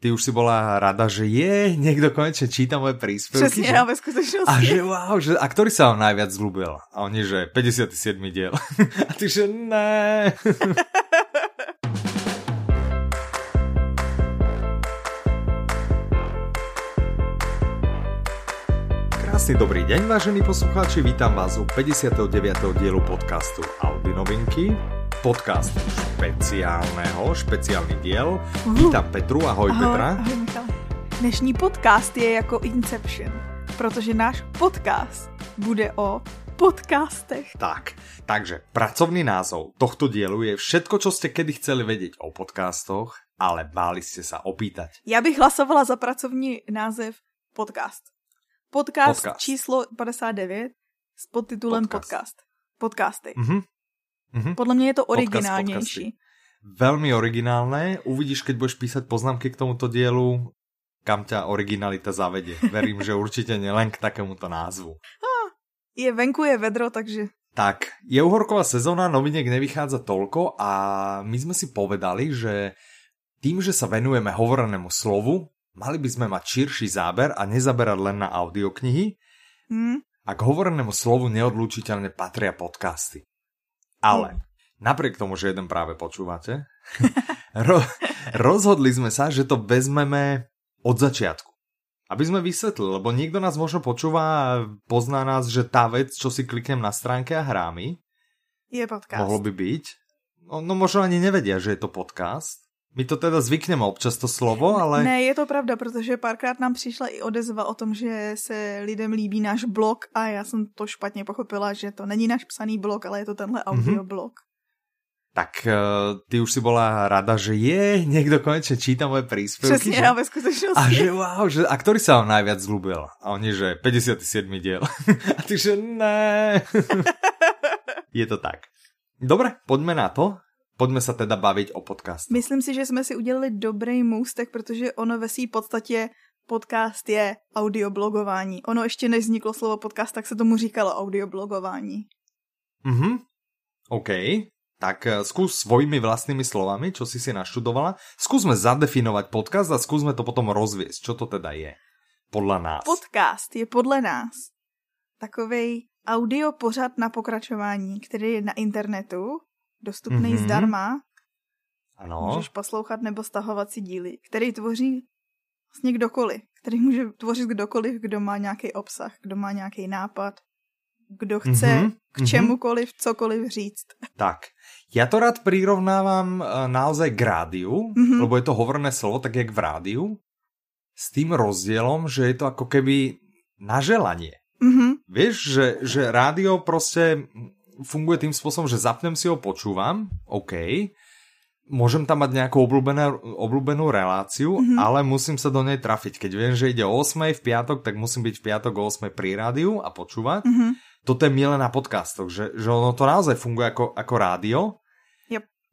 ty už si bola rada, že je, niekto konečne číta moje príspevky. Přesně, že... skutečnosti. A že wow, že, a ktorý sa vám najviac zľúbil? A oni, že 57. diel. A ty, že ne. Krásny dobrý deň, vážení poslucháči, vítam vás u 59. dielu podcastu Audi Novinky. Podcast špeciálneho, špeciálny diel. Vítam Petru, ahoj, ahoj, Petra. ahoj Michal. Dnešní podcast je jako Inception, protože náš podcast bude o podcastech. Tak, takže pracovný názov tohto dielu je všetko, čo ste kedy chceli vedieť o podcastoch, ale báli ste sa opýtať. Já bych hlasovala za pracovní název podcast. Podcast, Podcast. číslo 59 s podtitulem Podcast. podcast. Podcasty. Mhm. Mhm. Podle mě je to Podcast, originálnější. Veľmi originálne. Uvidíš, keď budeš písať poznámky k tomuto dielu, kam ťa originalita zavede. Verím, že určite nielen k takémuto názvu. Je venku je vedro, takže Tak, je uhorková sezóna, noviniek nevychádza toľko a my sme si povedali, že tým, že sa venujeme hovorenému slovu, mali by sme mať širší záber a nezaberať len na audioknihy hm, a k hovorenému slovu neodlúčiteľne patria podcasty. Ale napriek tomu, že jeden práve počúvate, ro- rozhodli sme sa, že to vezmeme od začiatku. Aby sme vysvetlili, lebo niekto nás možno počúva a pozná nás, že tá vec, čo si kliknem na stránke a hrá mi, je podcast. mohlo by byť. No, no možno ani nevedia, že je to podcast. My to teda zvykneme občas to slovo, ale... Ne, je to pravda, protože párkrát nám přišla i odezva o tom, že se lidem líbí náš blog a já jsem to špatně pochopila, že to není náš psaný blog, ale je to tenhle audioblog. Tak eh, ty už si bola rada, že je, niekto konečne číta moje príspevky. Přesně, že... já ve skutečnosti. A že wow, že, a ktorý sa vám najviac zľúbil? A oni, že 57. diel. A ty, že ne. Je to tak. Dobre, poďme na to. Poďme sa teda baviť o podcastu. Myslím si, že jsme si udělali dobrý můstek, protože ono ve své podstatě podcast je audioblogování. Ono ještě než vzniklo slovo podcast, tak se tomu říkalo audioblogování. Mhm. OK. Tak eh, skús svojimi vlastnými slovami, čo si si naštudovala. Skúsme zadefinovať podcast a skúsme to potom rozviesť. Čo to teda je? Podľa nás. Podcast je podle nás takovej audio pořad na pokračování, který je na internetu, dostupný Mhm. zdarma, Ano. Můžeš poslouchat nebo stahovat si díly, který tvoří vlastně kdokoliv. Který může tvořit kdokoliv, kdo má nějaký obsah, kdo má nějaký nápad, kdo chce Mhm, k mhm. čemukoliv cokoliv říct. Tak, ja to rád prirovnávam eh, naozaj k rádiu, Mhm. lebo je to hovorné slovo, tak jak v rádiu, s tým rozdielom, že je to ako keby na želanie. Mhm. Vieš, že, že rádio proste funguje tým spôsobom, že zapnem si ho, počúvam, OK, môžem tam mať nejakú obľúbenú, obľúbenú reláciu, Mhm. ale musím sa do nej trafiť. Keď viem, že ide o 8 v piatok, tak musím byť v piatok o 8 pri rádiu a počúvať. Mhm. Toto je milé na podcastoch, že, že ono to naozaj funguje ako, ako rádio.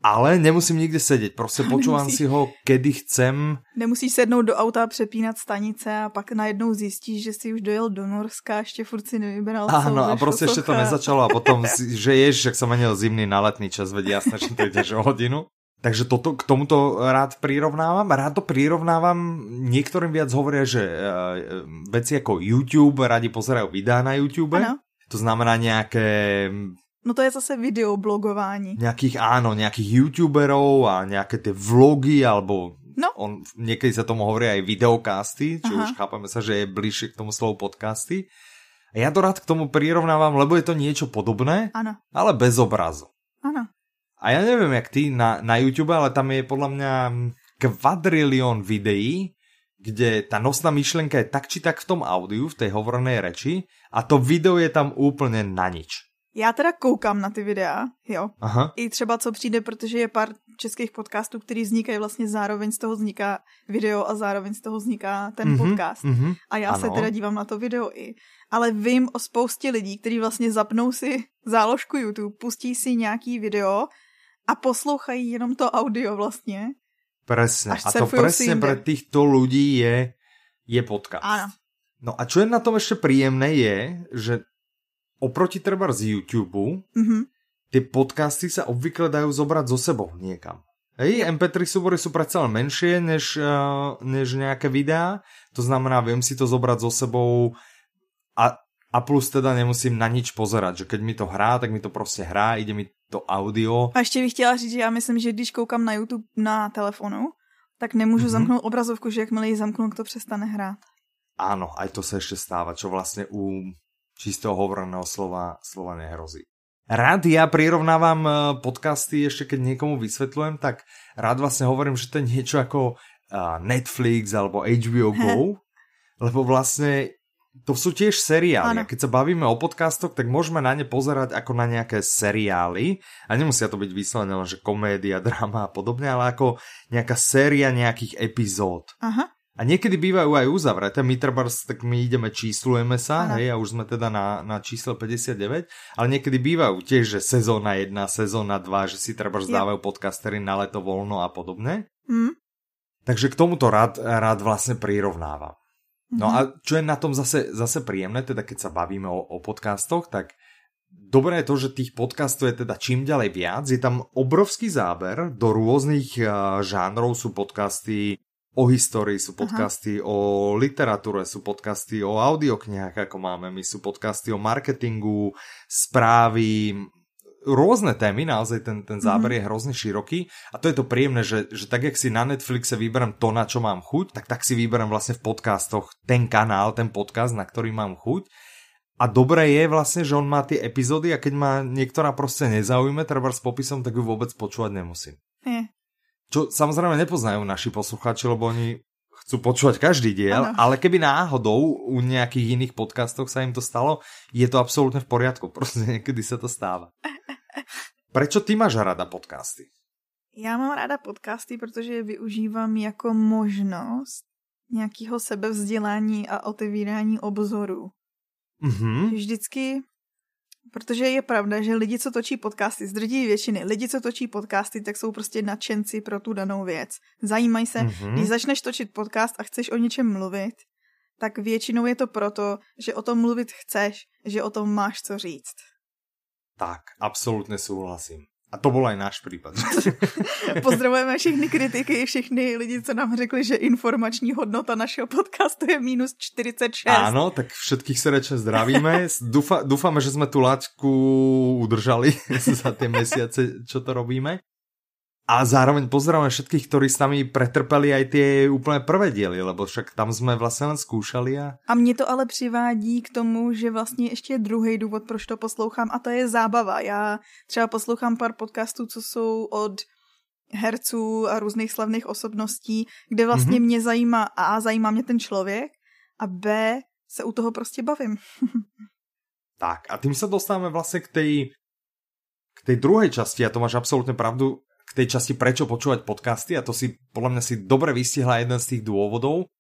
Ale nemusím nikde sedieť. Proste počúvam Nemusíš. si ho, kedy chcem. Nemusíš sednout do auta a přepínat stanice a pak najednou zjistíš, že si už dojel do Norska a ještě furt si nevybral, Áno, a proste ešte to nezačalo a potom, si- že ježiš, však sa menil zimný na letný čas, veď jasné, že to že o hodinu. Takže toto, k tomuto rád prirovnávam. Rád to prirovnávam, niektorým viac hovoria, že uh, veci ako YouTube, radi pozerajú videá na YouTube. Ano. To znamená nejaké, No to je zase videoblogování. nejakých, áno, nejakých YouTuberov a nejaké tie vlogy, alebo No. on, niekedy sa tomu hovorí aj videokasty, čo Aha. už chápeme sa, že je bližšie k tomu slovu podcasty. A ja to rád k tomu prirovnávam, lebo je to niečo podobné, Ano, ale bez obrazu. ano. A ja neviem, jak ty na, na YouTube, ale tam je podľa mňa kvadrilión videí, kde tá nosná myšlenka je tak či tak v tom audiu, v tej hovorenej reči a to video je tam úplne na nič. Já teda koukám na ty videa, jo. Aha. I třeba co přijde, protože je pár českých podcastů, který vznikají vlastně zároveň z toho vzniká video a zároveň z toho vzniká ten Mhm, podcast. mhm, A já se ano. teda dívám na to video i. Ale vím o spoustě lidí, kteří vlastně zapnou si záložku YouTube, pustí si nějaký video a poslouchají jenom to audio vlastně. Presne. A to presne pre týchto ľudí je, je podcast. Áno. No a čo je na tom ešte príjemné je, že oproti treba z YouTube, Mhm. tie podcasty sa obvykle dajú zobrať so sebou niekam. Hej, MP3 súbory sú predsa len menšie než, uh, než nejaké videá, to znamená, viem si to zobrať so sebou a, a plus teda nemusím na nič pozerať, že keď mi to hrá, tak mi to prostě hrá, ide mi to audio. A ještě bych chtěla říct, že já myslím, že když koukám na YouTube na telefonu, tak nemůžu mm-hmm. zamknout obrazovku, že jakmile ji zamknu, to přestane hrát. Áno, aj to sa ešte stáva, čo vlastne u čistého hovoreného slova, slova nehrozí. Rád ja prirovnávam e, podcasty, ešte keď niekomu vysvetľujem, tak rád vlastne hovorím, že to je niečo ako e, Netflix alebo HBO Go, lebo vlastne to sú tiež seriály. Ano. Keď sa bavíme o podcastoch, tak môžeme na ne pozerať ako na nejaké seriály. A nemusia to byť vyslovené len, že komédia, drama a podobne, ale ako nejaká séria nejakých epizód. Aha. A niekedy bývajú aj uzavreté, my trebárs, tak my ideme, číslujeme sa, ano. hej, a už sme teda na, na čísle 59, ale niekedy bývajú tiež, že sezóna 1, sezóna 2, že si trebárs ja. dávajú podcastery na leto voľno a podobne. Mm. Takže k tomuto rád, rád vlastne prirovnávam. No mm-hmm. a čo je na tom zase, zase príjemné, teda keď sa bavíme o, o podcastoch, tak dobré je to, že tých podcastov je teda čím ďalej viac. Je tam obrovský záber do rôznych uh, žánrov, sú podcasty o histórii, sú podcasty Aha. o literatúre, sú podcasty o audioknihách, ako máme my, sú podcasty o marketingu, správy, rôzne témy, naozaj ten, ten záber mm-hmm. je hrozne široký a to je to príjemné, že, že tak, jak si na Netflixe vyberám to, na čo mám chuť, tak tak si vyberám vlastne v podcastoch ten kanál, ten podcast, na ktorý mám chuť. A dobré je vlastne, že on má tie epizódy a keď ma niektorá proste nezaujme, treba s popisom, tak ju vôbec počúvať nemusím. Je. Čo samozrejme nepoznajú naši posluchači, lebo oni chcú počúvať každý diel, ano. ale keby náhodou u nejakých iných podcastoch sa im to stalo, je to absolútne v poriadku. Proste niekedy sa to stáva. Prečo ty máš rada podcasty? Já mám ráda podcasty, protože je využívám jako možnost nějakého sebevzdělání a otevírání obzoru. Mm-hmm. Vždycky Protože je pravda, že lidi, co točí podcasty, z drtí většiny, lidi, co točí podcasty, tak jsou prostě nadšenci pro tu danou věc. Zajímají se, mm-hmm. když začneš točit podcast a chceš o něčem mluvit, tak většinou je to proto, že o tom mluvit chceš, že o tom máš co říct. Tak, absolutně souhlasím. A to bol aj náš prípad. Pozdravujeme všechny kritiky, všechny lidi, co nám řekli, že informační hodnota našeho podcastu je minus 46. Áno, tak všetkých srdečne zdravíme. Dúfa, dúfame, že sme tu laťku udržali za tie mesiace, čo to robíme. A zároveň pozdravujeme všetkých, ktorí s nami pretrpeli aj tie úplne prvé diely, lebo však tam jsme vlastně len skúšali a... A mě to ale přivádí k tomu, že vlastně ještě je druhý důvod, proč to poslouchám a to je zábava. Já třeba poslouchám pár podcastů, co jsou od herců a různých slavných osobností, kde vlastně mm-hmm. mě zajímá A, zajímá mě ten člověk a B, se u toho prostě bavím. tak a tým sa dostáváme vlastne k tej, k tej druhej časti a to máš absolútne pravdu, k tej časti prečo počúvať podcasty a to si podľa mňa si dobre vystihla jeden z tých dôvodov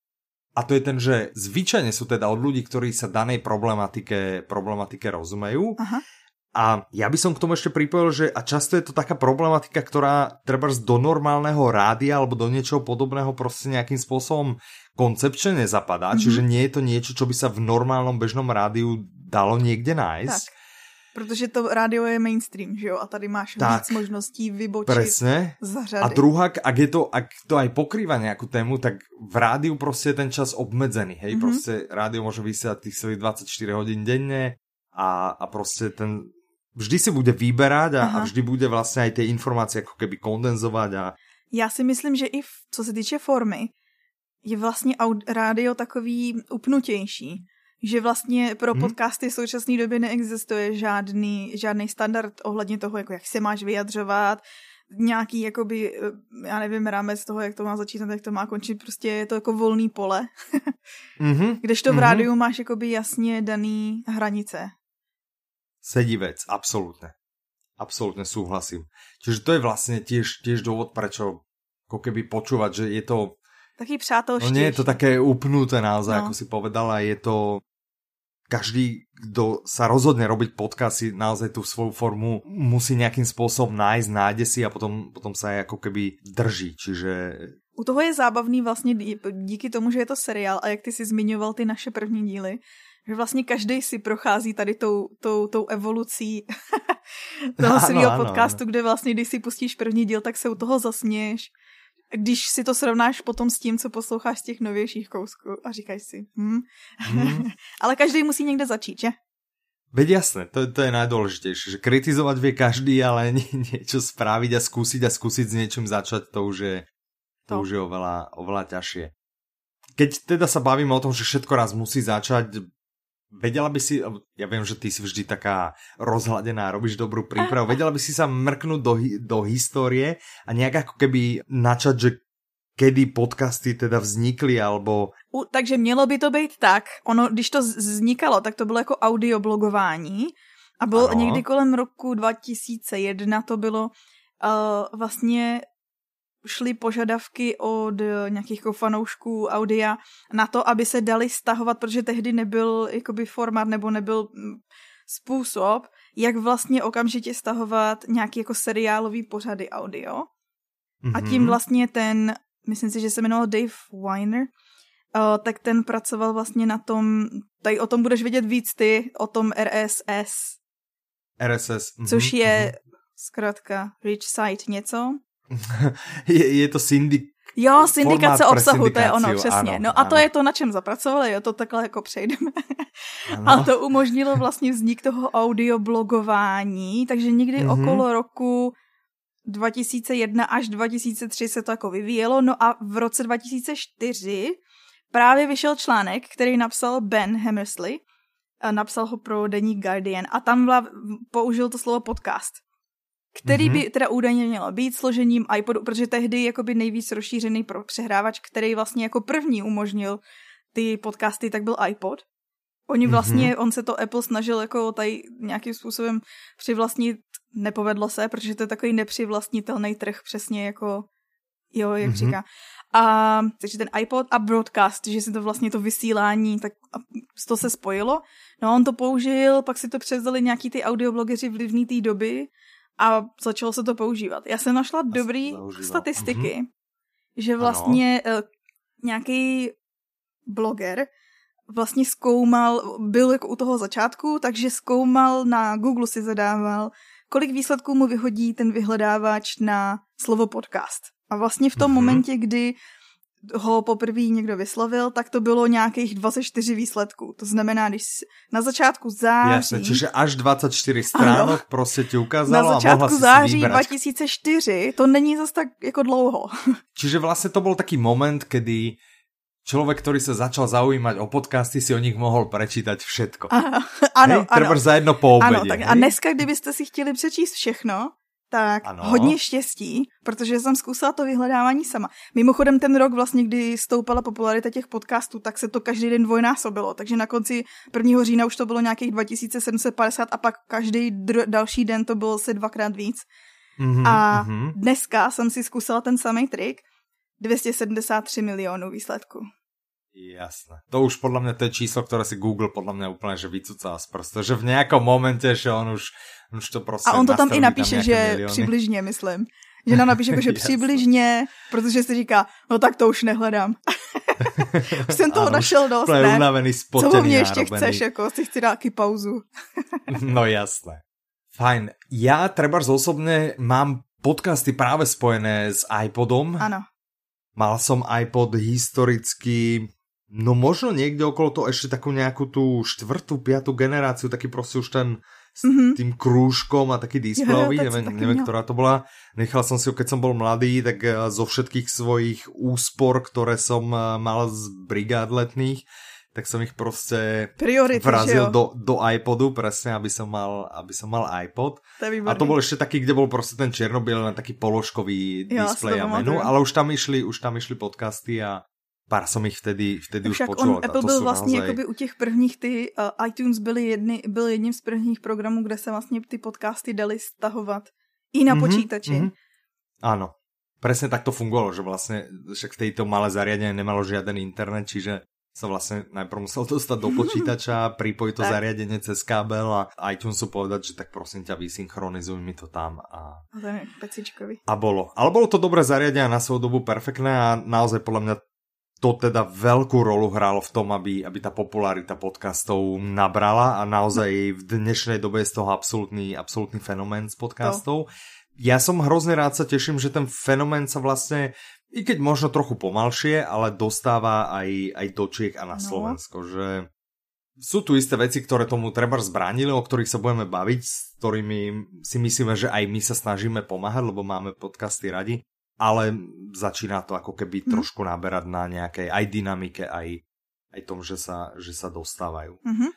a to je ten, že zvyčajne sú teda od ľudí, ktorí sa danej problematike, problematike rozumejú. Aha. A ja by som k tomu ešte pripojil, že a často je to taká problematika, ktorá treba do normálneho rádia alebo do niečoho podobného proste nejakým spôsobom koncepčne nezapadá. Mm-hmm. Čiže nie je to niečo, čo by sa v normálnom bežnom rádiu dalo niekde nájsť. Tak. Protože to rádio je mainstream, že jo? A tady máš tak, víc možností vybočit presne. za řady. A druhá, ak, je to, ak to aj pokrýva nejakú tému, tak v rádiu prostě je ten čas obmedzený, hej? Mm -hmm. Prostě rádio môže vysiať tých svojich 24 hodín denne a, a prostě ten vždy si bude vyberať a, a vždy bude vlastně aj tie informácie ako keby kondenzovať a... Já si myslím, že i v, co se týče formy, je vlastně rádio takový upnutější že vlastně pro hmm. podcasty v současné době neexistuje žádný, žádný standard ohledně toho, jako jak se máš vyjadřovat, nějaký, jakoby, eh, já nevím, rámec toho, jak to má začít, jak to má končit, prostě je to jako volný pole. mm-hmm. Kdežto v mm-hmm. rádiu máš jakoby jasně daný hranice. Sedí vec, absolútne. Absolútne súhlasím. Čiže to je vlastne tiež, tiež dôvod, prečo ako keby počúvať, že je to Taký přátelští. No nie je to také upnuté naozaj, no. ako si povedala, je to každý, kto sa rozhodne robiť podcast, si naozaj tú svoju formu musí nejakým spôsobom nájsť, nájde si a potom, potom sa aj ako keby drží, čiže... U toho je zábavný vlastně díky tomu, že je to seriál a jak ty si zmiňoval ty naše první díly, že vlastně každý si prochází tady tou, tou, tou evolucí toho svého podcastu, ano. kde vlastně, když si pustíš první díl, tak se u toho zasměješ. Když si to srovnáš potom s tím, co posloucháš z těch novějších kousků a říkáš si, hm. Hmm. ale každý musí někde začít, že? Veď jasné, to, to je najdôležitejšie, že kritizovať vie každý, ale nie, niečo spraviť a skúsiť a skúsiť s niečím začať, to už je, to, to už je oveľa, oveľa ťažšie. Keď teda sa bavíme o tom, že všetko raz musí začať, Vedela by si, ja viem, že ty si vždy taká rozhladená, robíš dobrú prípravu, vedela by si sa mrknúť do, do histórie a nejak ako keby načať, že kedy podcasty teda vznikly, alebo... U, takže mělo by to být tak, ono, když to vznikalo, tak to bylo jako audioblogování a bylo ano. někdy kolem roku 2001 to bylo uh, vlastně šly požadavky od nějakých jako fanoušků audia na to, aby se dali stahovat, protože tehdy nebyl jakoby formát nebo nebyl mm, způsob, jak vlastně okamžitě stahovat nějaký jako seriálový pořady audio. Mm-hmm. A tím mhm. vlastně ten, myslím si, že se jmenoval Dave Weiner, uh, tak ten pracoval vlastně na tom, tady o tom budeš vědět víc ty, o tom RSS. RSS. Mm-hmm, což je mm-hmm. zkrátka Rich Site něco. je, je to syndik... Jo, syndikace obsahu, to je ono, přesně. Ano, no a ano. to je to, na čem zapracovali, jo, to takhle jako přejdeme. a to umožnilo vlastně vznik toho audioblogování, takže někdy mm-hmm. okolo roku 2001 až 2003 se to jako vyvíjelo, no a v roce 2004 právě vyšel článek, který napsal Ben Hammersley, napsal ho pro deník Guardian a tam vla, použil to slovo podcast který mm-hmm. by teda údajně mělo být složením iPodu, protože tehdy jakoby nejvíc rozšířený pro přehrávač, který vlastně jako první umožnil ty podcasty, tak byl iPod. Oni vlastně, mm-hmm. on se to Apple snažil jako tady nějakým způsobem přivlastnit, nepovedlo se, protože to je takový nepřivlastnitelný trh, přesně jako, jo, jak mm-hmm. říká. A takže ten iPod a broadcast, že si to vlastně to vysílání, tak to se spojilo. No a on to použil, pak si to převzali nějaký ty audioblogeři vlivný té doby a začalo se to používat. Já jsem našla dobrý statistiky, mm-hmm. že vlastně ano. Eh, nějaký bloger vlastně zkoumal, byl jako u toho začátku, takže zkoumal na Google si zadával, kolik výsledků mu vyhodí ten vyhledávač na slovo podcast. A vlastně v tom mm-hmm. momentě, kdy ho poprvé někdo vyslovil, tak to bylo nějakých 24 výsledků. To znamená, když na začátku září... Jasne, čiže až 24 stránok ano, prostě ti ukázalo Na začátku září 2004, to není zase tak jako dlouho. Čiže vlastně to byl taký moment, kdy člověk, který se začal zaujímať o podcasty, si o nich mohl prečítať všetko. Ano, ano. Hej? ano. za jedno po obědě, ano, tak a dneska, kdybyste si chtěli přečíst všechno, tak ano. hodně štěstí, protože jsem zkusila to vyhledávání sama. Mimochodem ten rok vlastně, kdy stoupala popularita těch podcastů, tak se to každý den dvojnásobilo, takže na konci 1. října už to bylo nějakých 2750 a pak každý další den to bylo se dvakrát víc. Mm-hmm, a mm-hmm. dneska jsem si zkusila ten samý trik, 273 milionů výsledků. Jasné. To už podľa mňa to je číslo, ktoré si Google podľa mňa úplne že vycúcal z prstu. Že v nejakom momente, že on už, už to prostě A on to tam i napíše, že miliony. přibližně, myslím. Že nám napíše jako, že přibližně, protože si říká, no tak to už nehledám. už jsem toho našel dost, ne? Unavený, Co po mně ještě narobený. chceš, jako si chci dát pauzu. no jasné. Fajn. Ja treba osobne mám podcasty práve spojené s iPodom. Ano. Mal som iPod historicky No možno niekde okolo toho ešte takú nejakú tú štvrtú, piatú generáciu, taký proste už ten s mm-hmm. tým krúžkom a taký displejový, ja, neviem, neviem ktorá to bola. Nechal som si ho, keď som bol mladý, tak eh, zo všetkých svojich úspor, ktoré som eh, mal z brigád letných, tak som ich proste Priority, vrazil do, do iPodu, presne, aby som mal, aby som mal iPod. To a to bol ešte taký, kde bol proste ten čiernobiel na taký položkový displej a menu, ale už tam išli, už tam išli podcasty a pár som ich vtedy, vtedy Však už počul. On, Apple byl vlastně naozaj... u těch prvních, ty uh, iTunes byly jedny, byl jedním z prvních programů, kde se vlastně ty podcasty dali stahovat i na mm-hmm, počítači. Mm-hmm. Áno, presne tak to fungovalo, že vlastne však tejto malé zariadenie nemalo žiaden internet, čiže sa vlastne najprv musel dostať do počítača, pripojiť to zariadenie cez kábel a iTunesu povedať, že tak prosím ťa vysynchronizuj mi to tam. A, a, pecičkový. a bolo. Ale bolo to dobré zariadenie na svoju dobu perfektné a naozaj podľa mňa to teda veľkú rolu hralo v tom, aby, aby tá popularita podcastov nabrala a naozaj v dnešnej dobe je z toho absolútny, absolútny fenomén z podcastov. To. Ja som hrozne rád sa teším, že ten fenomén sa vlastne, i keď možno trochu pomalšie, ale dostáva aj, aj do Čiech a na no. Slovensko, že sú tu isté veci, ktoré tomu treba zbránili, o ktorých sa budeme baviť, s ktorými si myslíme, že aj my sa snažíme pomáhať, lebo máme podcasty radi ale začína to ako keby mm. trošku naberať na nejakej aj dynamike, aj, aj tom, že sa, že sa dostávajú. Mm-hmm.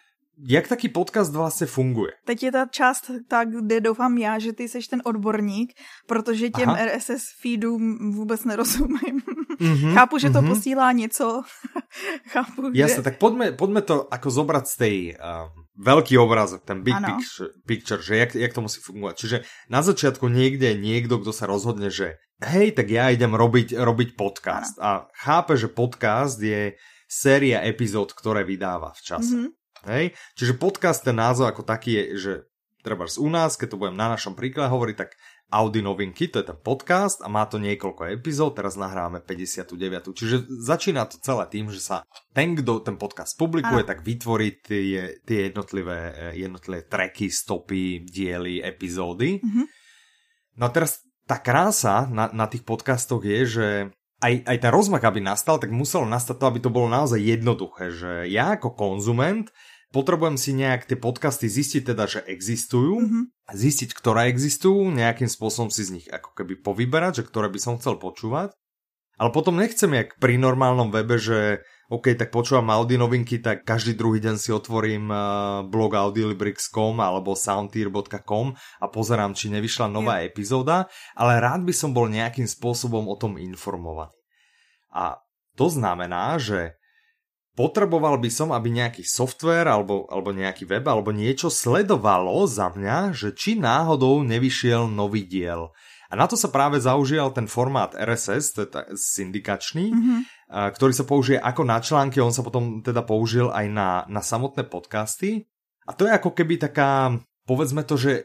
Jak taký podcast vlastně funguje? Teď je ta část tak, kde doufám já, že ty seš ten odborník, protože těm Aha. RSS feedům vůbec nerozumím. Mm-hmm, Chápu, že to mm-hmm. posílá něco. Chápu, Jasne, že... tak poďme, poďme to ako zobrať z tej uh, veľký obrazok, ten big picture, picture, že jak, jak to musí fungovať. Čiže na začiatku niekde je niekto, kto sa rozhodne, že hej, tak ja idem robiť, robiť podcast. Ano. A chápe, že podcast je séria epizód, ktoré vydáva v čase. Mm-hmm. Hej? Čiže podcast, ten názov ako taký je, že treba u nás, keď to budem na našom príklade hovoriť, tak Audi novinky, to je ten podcast a má to niekoľko epizód, teraz nahrávame 59. Čiže začína to celé tým, že sa ten, kto ten podcast publikuje, Aha. tak vytvorí tie, tie jednotlivé, jednotlivé tracky, stopy, diely, epizódy. Mm-hmm. No a teraz tá krása na, na tých podcastoch je, že aj, aj ten rozmak, aby nastal, tak muselo nastať to, aby to bolo naozaj jednoduché, že ja ako konzument potrebujem si nejak tie podcasty zistiť teda, že existujú, mm-hmm. zistiť, ktoré existujú, nejakým spôsobom si z nich ako keby povyberať, že ktoré by som chcel počúvať. Ale potom nechcem jak pri normálnom webe, že OK, tak počúvam Audi novinky, tak každý druhý deň si otvorím uh, blog audiolibrix.com alebo soundtier.com a pozerám, či nevyšla nová yeah. epizóda, ale rád by som bol nejakým spôsobom o tom informovaný. A to znamená, že potreboval by som, aby nejaký software alebo, alebo nejaký web alebo niečo sledovalo za mňa, že či náhodou nevyšiel nový diel. A na to sa práve zaužíval ten formát RSS, je syndikačný, mm-hmm. ktorý sa použije ako na články, on sa potom teda použil aj na, na samotné podcasty. A to je ako keby taká, povedzme to, že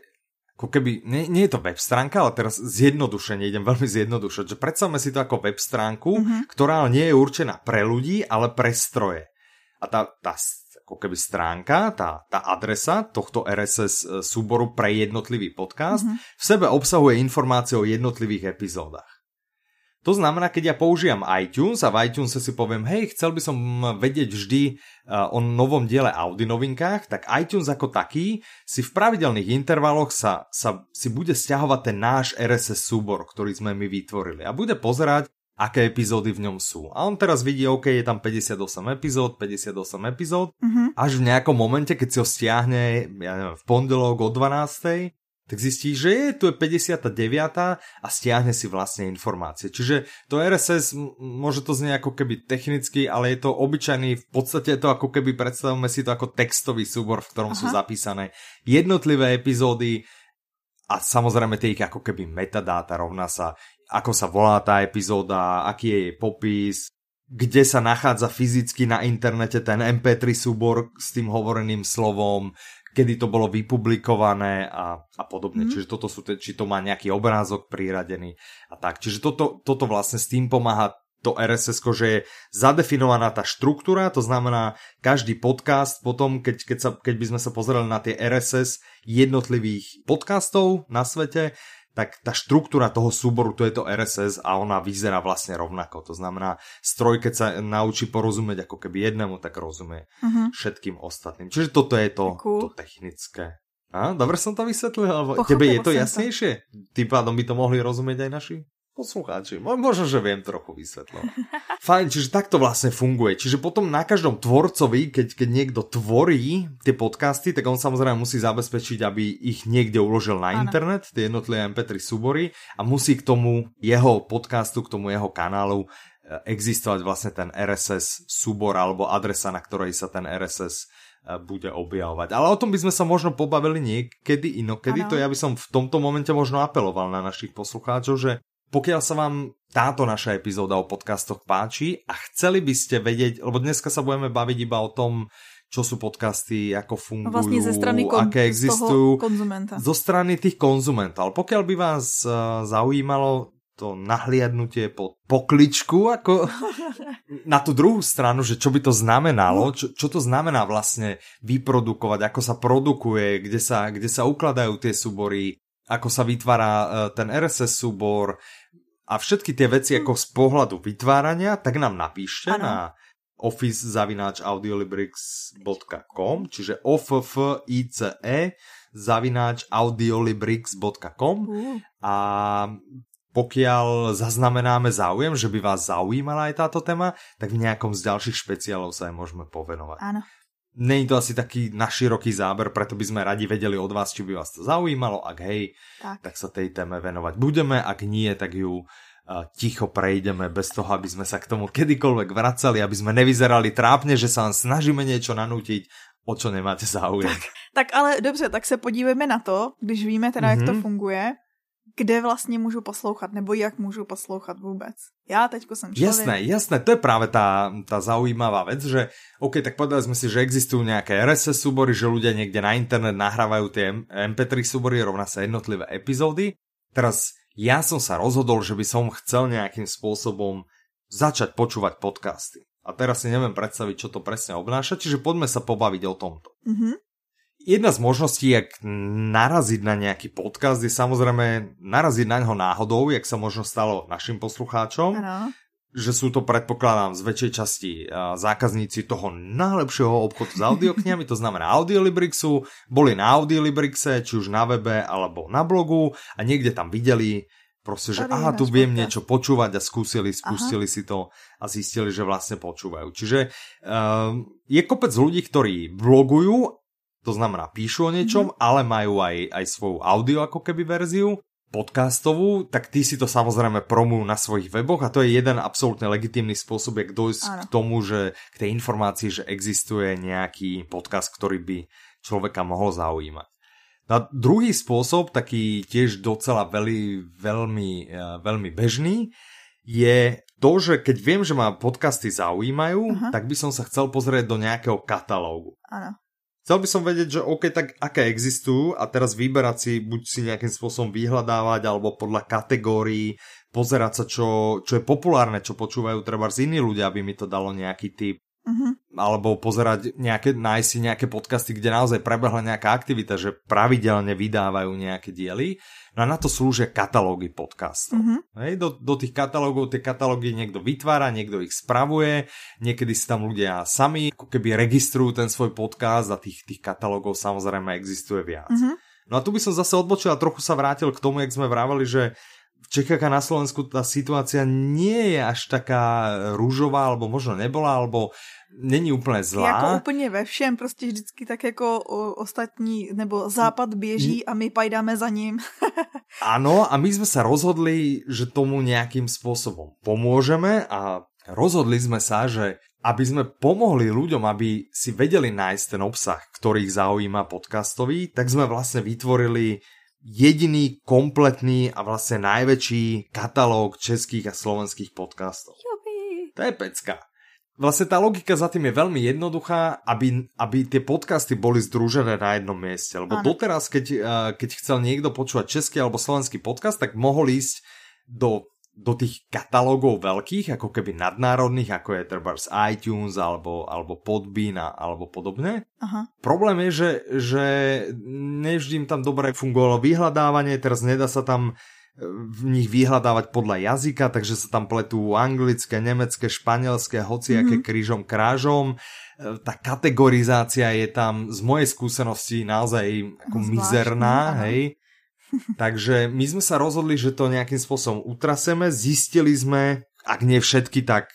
ako keby, nie, nie je to web stránka, ale teraz zjednodušene, idem veľmi zjednodušať, že predstavme si to ako web stránku, mm-hmm. ktorá nie je určená pre ľudí, ale pre stroje. A tá, tá ako keby stránka, tá, tá adresa tohto RSS e, súboru pre jednotlivý podcast mm-hmm. v sebe obsahuje informácie o jednotlivých epizódach. To znamená, keď ja použijem iTunes a v iTunes si poviem, hej, chcel by som vedieť vždy uh, o novom diele Audi novinkách, tak iTunes ako taký si v pravidelných intervaloch sa, sa si bude stiahovať ten náš RSS súbor, ktorý sme my vytvorili a bude pozerať, aké epizódy v ňom sú. A on teraz vidí, OK, je tam 58 epizód, 58 epizód, mm-hmm. až v nejakom momente, keď si ho stiahne, ja neviem, v pondelok o 12 tak zistí, že je, tu je 59. a stiahne si vlastne informácie. Čiže to RSS, môže to znieť ako keby technicky, ale je to obyčajný, v podstate to ako keby predstavíme si to ako textový súbor, v ktorom Aha. sú zapísané jednotlivé epizódy a samozrejme tie ich ako keby metadáta rovná sa, ako sa volá tá epizóda, aký je jej popis, kde sa nachádza fyzicky na internete ten MP3 súbor s tým hovoreným slovom, kedy to bolo vypublikované a, a podobne. Mm. Čiže toto sú, či to má nejaký obrázok priradený a tak. Čiže toto, toto vlastne s tým pomáha to RSS, že je zadefinovaná tá štruktúra, to znamená každý podcast potom, keď, keď, sa, keď by sme sa pozerali na tie RSS jednotlivých podcastov na svete, tak tá štruktúra toho súboru, to je to RSS a ona vyzerá vlastne rovnako. To znamená, stroj, keď sa naučí porozumieť ako keby jednému, tak rozumie uh-huh. všetkým ostatným. Čiže toto je to, to technické. A, dobre som to vysvetlil? Alebo tebe je to jasnejšie? To. Tým pádom by to mohli rozumieť aj naši poslucháči. Možno, že viem trochu vysvetľovať. Fajn, čiže takto vlastne funguje. Čiže potom na každom tvorcovi, keď, keď niekto tvorí tie podcasty, tak on samozrejme musí zabezpečiť, aby ich niekde uložil na ano. internet, tie jednotlivé MP3 súbory a musí k tomu jeho podcastu, k tomu jeho kanálu eh, existovať vlastne ten RSS súbor alebo adresa, na ktorej sa ten RSS eh, bude objavovať. Ale o tom by sme sa možno pobavili niekedy inokedy. Ano. To ja by som v tomto momente možno apeloval na našich poslucháčov, že pokiaľ sa vám táto naša epizóda o podcastoch páči a chceli by ste vedieť, lebo dneska sa budeme baviť iba o tom, čo sú podcasty, ako fungujú, vlastne ze strany kon- aké existujú. konzumenta. Zo strany tých konzumentov. Ale pokiaľ by vás uh, zaujímalo to nahliadnutie pod pokličku, ako na tú druhú stranu, že čo by to znamenalo, čo, čo to znamená vlastne vyprodukovať, ako sa produkuje, kde sa, kde sa ukladajú tie súbory, ako sa vytvára uh, ten RSS súbor a všetky tie veci ako z pohľadu vytvárania, tak nám napíšte ano. na office.audiolibrix.com čiže office zavináč audiolibrix.com a pokiaľ zaznamenáme záujem, že by vás zaujímala aj táto téma, tak v nejakom z ďalších špeciálov sa aj môžeme povenovať. Áno. Není to asi taký naširoký záber, preto by sme radi vedeli od vás, či by vás to zaujímalo. Ak hej, tak, tak sa tej téme venovať budeme. Ak nie, tak ju uh, ticho prejdeme bez toho, aby sme sa k tomu kedykoľvek vracali, aby sme nevyzerali trápne, že sa vám snažíme niečo nanútiť, o čo nemáte záujem. Tak, tak ale dobře, tak se podívejme na to, když víme teda, mm-hmm. jak to mhm. funguje kde vlastně můžu poslouchat, nebo jak můžu poslouchat vůbec. Já teďko jsem člověk. Jasné, jasné, to je práve tá, tá zaujímavá vec, že OK, tak povedali sme si, že existujú nejaké RSS súbory, že ľudia niekde na internet nahrávajú tie MP3 súbory, rovná sa jednotlivé epizódy. Teraz ja som sa rozhodol, že by som chcel nejakým spôsobom začať počúvať podcasty. A teraz si neviem predstaviť, čo to presne obnáša, čiže poďme sa pobaviť o tomto. Mm-hmm. Jedna z možností, jak naraziť na nejaký podcast, je samozrejme naraziť na ňo náhodou, jak sa možno stalo našim poslucháčom. Ano. Že sú to, predpokladám, z väčšej časti zákazníci toho najlepšieho obchodu s audioknihami, to znamená Audiolibrixu, boli na Audiolibrixe, či už na webe alebo na blogu a niekde tam videli proste, že aha, tu viem niečo počúvať a skúsili, spustili aha. si to a zistili, že vlastne počúvajú. Čiže uh, je kopec ľudí, ktorí blogujú to znamená píšu o niečom, mm. ale majú aj, aj svoju audio ako keby verziu podcastovú, tak tí si to samozrejme promujú na svojich weboch a to je jeden absolútne legitímny spôsob, jak dojsť Áno. k tomu, že k tej informácii, že existuje nejaký podcast, ktorý by človeka mohol zaujímať. Na druhý spôsob, taký tiež docela veľmi, veľmi, veľmi bežný, je to, že keď viem, že ma podcasty zaujímajú, uh-huh. tak by som sa chcel pozrieť do nejakého katalógu. Áno. Chcel by som vedieť, že OK, tak aké existujú a teraz vyberať si, buď si nejakým spôsobom vyhľadávať, alebo podľa kategórií, pozerať sa, čo, čo je populárne, čo počúvajú treba z iní ľudia, aby mi to dalo nejaký typ Uh-huh. Alebo pozerať nejaké, nájsť si nejaké podcasty, kde naozaj prebehla nejaká aktivita, že pravidelne vydávajú nejaké diely. No a na to slúžia katalógy podcastov. Uh-huh. Hej, do, do tých katalógov, tie katalógy niekto vytvára, niekto ich spravuje, niekedy si tam ľudia sami ako keby registrujú ten svoj podcast a tých, tých katalógov samozrejme existuje viac. Uh-huh. No a tu by som zase odbočil a trochu sa vrátil k tomu, jak sme vravali, že v Čechách a na Slovensku tá situácia nie je až taká rúžová, alebo možno nebola, alebo není úplně zlá. Jako úplně ve všem, prostě vždycky tak jako ostatní, nebo západ běží a my pajdáme za ním. ano, a my jsme se rozhodli, že tomu nějakým způsobem pomůžeme a rozhodli jsme se, že aby sme pomohli ľuďom, aby si vedeli nájsť ten obsah, ktorý ich zaujíma podcastový, tak sme vlastne vytvorili jediný kompletný a vlastne najväčší katalóg českých a slovenských podcastov. Jubi. To je pecka. Vlastne tá logika za tým je veľmi jednoduchá, aby, aby tie podcasty boli združené na jednom mieste. Lebo ano. doteraz, keď, eh, keď chcel niekto počúvať český alebo slovenský podcast, tak mohol ísť do do tých katalógov veľkých, ako keby nadnárodných, ako je treba z iTunes alebo, alebo Podbean alebo podobne. Aha. Problém je, že, že nevždy im tam dobre fungovalo vyhľadávanie, teraz nedá sa tam e, v nich vyhľadávať podľa jazyka, takže sa tam pletú anglické, nemecké, španielské, hociaké mm-hmm. krížom krážom. E, tá kategorizácia je tam z mojej skúsenosti naozaj ako Zvláštne, mizerná, hej Takže my sme sa rozhodli, že to nejakým spôsobom utraseme. Zistili sme, ak nie všetky, tak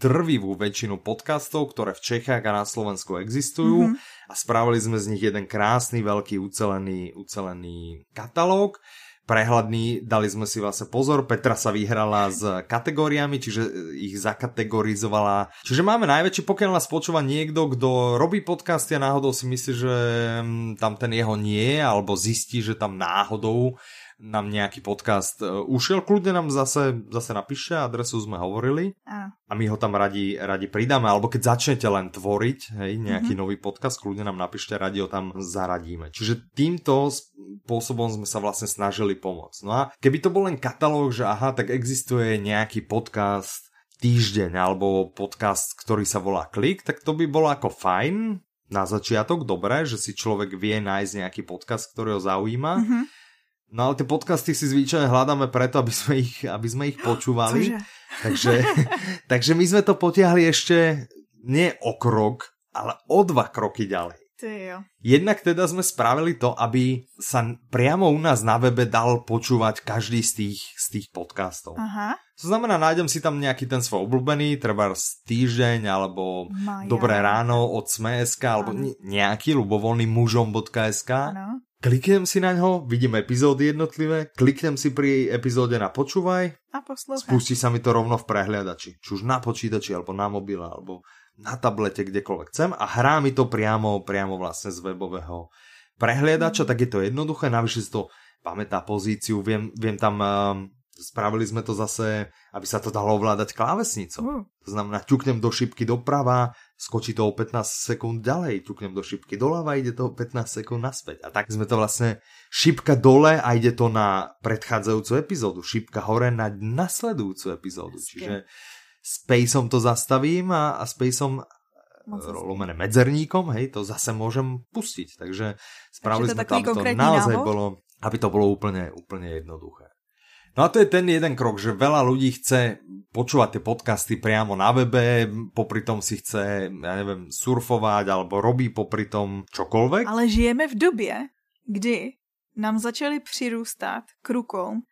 drvivú väčšinu podcastov, ktoré v Čechách a na Slovensku existujú mm-hmm. a spravili sme z nich jeden krásny, veľký, ucelený, ucelený katalóg prehľadný, dali sme si vlastne pozor, Petra sa vyhrala s kategóriami, čiže ich zakategorizovala. Čiže máme najväčší, pokiaľ nás počúva niekto, kto robí podcasty a náhodou si myslí, že mm, tam ten jeho nie, alebo zistí, že tam náhodou nám nejaký podcast e, ušiel, kľudne nám zase, zase napíšte, adresu sme hovorili Áno. a my ho tam radi, radi pridáme, alebo keď začnete len tvoriť hej, nejaký mm-hmm. nový podcast, kľudne nám napíšte, radi ho tam zaradíme. Čiže týmto spôsobom sme sa vlastne snažili pomôcť. No a keby to bol len katalóg, že aha, tak existuje nejaký podcast týždeň alebo podcast, ktorý sa volá Klik, tak to by bolo ako fajn, na začiatok, dobré, že si človek vie nájsť nejaký podcast, ktorý ho zaujíma. Mm-hmm No ale tie podcasty si zvyčajne hľadáme preto, aby sme ich, aby sme ich počúvali. Takže, takže my sme to potiahli ešte nie o krok, ale o dva kroky ďalej. jo. Jednak teda sme spravili to, aby sa priamo u nás na webe dal počúvať každý z tých, z tých podcastov. Aha. To znamená, nájdem si tam nejaký ten svoj obľúbený, treba z týždeň, alebo Maja. Dobré ráno od Sme.sk, alebo nejaký ľubovoľný mužom.sk. Ano kliknem si na ňo, vidím epizódy jednotlivé, kliknem si pri epizóde na počúvaj a poslúchaj. spustí sa mi to rovno v prehliadači, či už na počítači, alebo na mobile, alebo na tablete, kdekoľvek chcem a hrá mi to priamo, priamo vlastne z webového prehliadača, tak je to jednoduché, navyše si to pamätá pozíciu, viem, viem tam um, spravili sme to zase, aby sa to dalo ovládať klávesnicou. Mm. To znamená, ťuknem do šipky doprava, skočí to o 15 sekúnd ďalej, ťuknem do šipky doľava, ide to o 15 sekúnd naspäť. A tak sme to vlastne šipka dole a ide to na predchádzajúcu epizódu, šipka hore na nasledujúcu epizódu. Čiže spaceom to zastavím a, a spaceom lomené medzerníkom, hej, to zase môžem pustiť. Takže spravili sme to, aby to naozaj návod? bolo, aby to bolo úplne, úplne jednoduché. No a to je ten jeden krok, že veľa ľudí chce počúvať tie podcasty priamo na webe, popri tom si chce, ja neviem, surfovať alebo robí popri tom čokoľvek. Ale žijeme v době, kdy nám začali přirůstat k rukou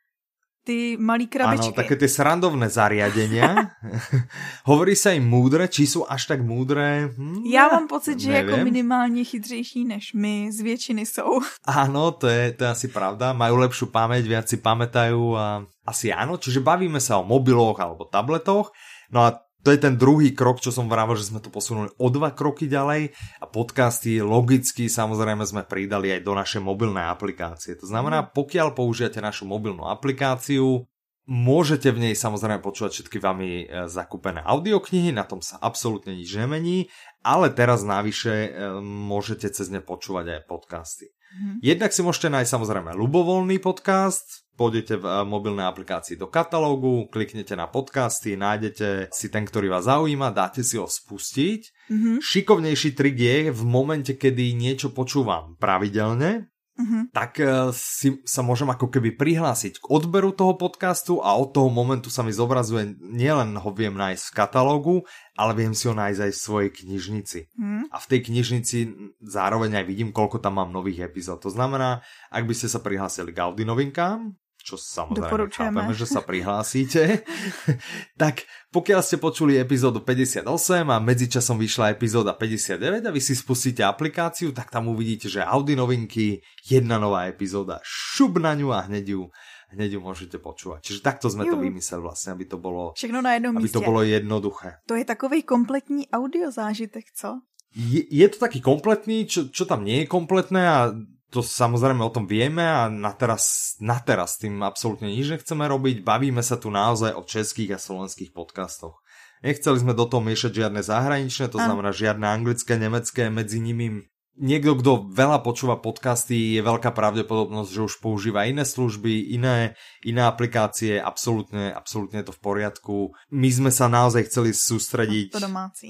ty malé krabičky. Áno, také tie srandovné zariadenia. Hovorí sa im múdre, či sú až tak múdre? Hm, Já mám pocit, že jako minimálně chytřejší než my, z většiny jsou. Áno, to je, to je asi pravda. Majú lepšiu pamäť, viac si pamätajú a asi áno. Čiže bavíme sa o mobiloch alebo tabletoch. No a to je ten druhý krok, čo som vravel, že sme to posunuli o dva kroky ďalej a podcasty logicky samozrejme sme pridali aj do našej mobilnej aplikácie. To znamená, mhm. pokiaľ použijete našu mobilnú aplikáciu, môžete v nej samozrejme počúvať všetky vami e, zakúpené audioknihy, na tom sa absolútne nič nemení, ale teraz navyše e, môžete cez ne počúvať aj podcasty. Mm. Jednak si môžete nájsť samozrejme ľubovoľný podcast, pôjdete v eh, mobilnej aplikácii do katalógu, kliknete na podcasty, nájdete si ten, ktorý vás zaujíma, dáte si ho spustiť. Mm-hmm. Šikovnejší trik je v momente, kedy niečo počúvam pravidelne, Mm-hmm. tak uh, si sa môžem ako keby prihlásiť k odberu toho podcastu a od toho momentu sa mi zobrazuje, nielen ho viem nájsť v katalógu, ale viem si ho nájsť aj v svojej knižnici. Mm. A v tej knižnici zároveň aj vidím, koľko tam mám nových epizód. To znamená, ak by ste sa prihlásili k Audi novinkám, čo samozrejme chápeme, že sa prihlásite, tak pokiaľ ste počuli epizódu 58 a medzičasom vyšla epizóda 59 a vy si spustíte aplikáciu, tak tam uvidíte, že Audi novinky, jedna nová epizóda, šup na ňu a hneď ju hneď ju môžete počúvať. Čiže takto sme Juhu. to vymysleli vlastne, aby to bolo, Všechno na jednom aby místě. to bolo jednoduché. To je takový kompletní audio zážitek, co? Je, je to taký kompletný, čo, čo tam nie je kompletné a to samozrejme o tom vieme a na teraz, na teraz tým absolútne nič nechceme robiť. Bavíme sa tu naozaj o českých a slovenských podcastoch. Nechceli sme do toho miešať žiadne zahraničné, to znamená žiadne anglické, nemecké, medzi nimi niekto, kto veľa počúva podcasty, je veľká pravdepodobnosť, že už používa iné služby, iné, iné aplikácie, absolútne, absolútne to v poriadku. My sme sa naozaj chceli sústrediť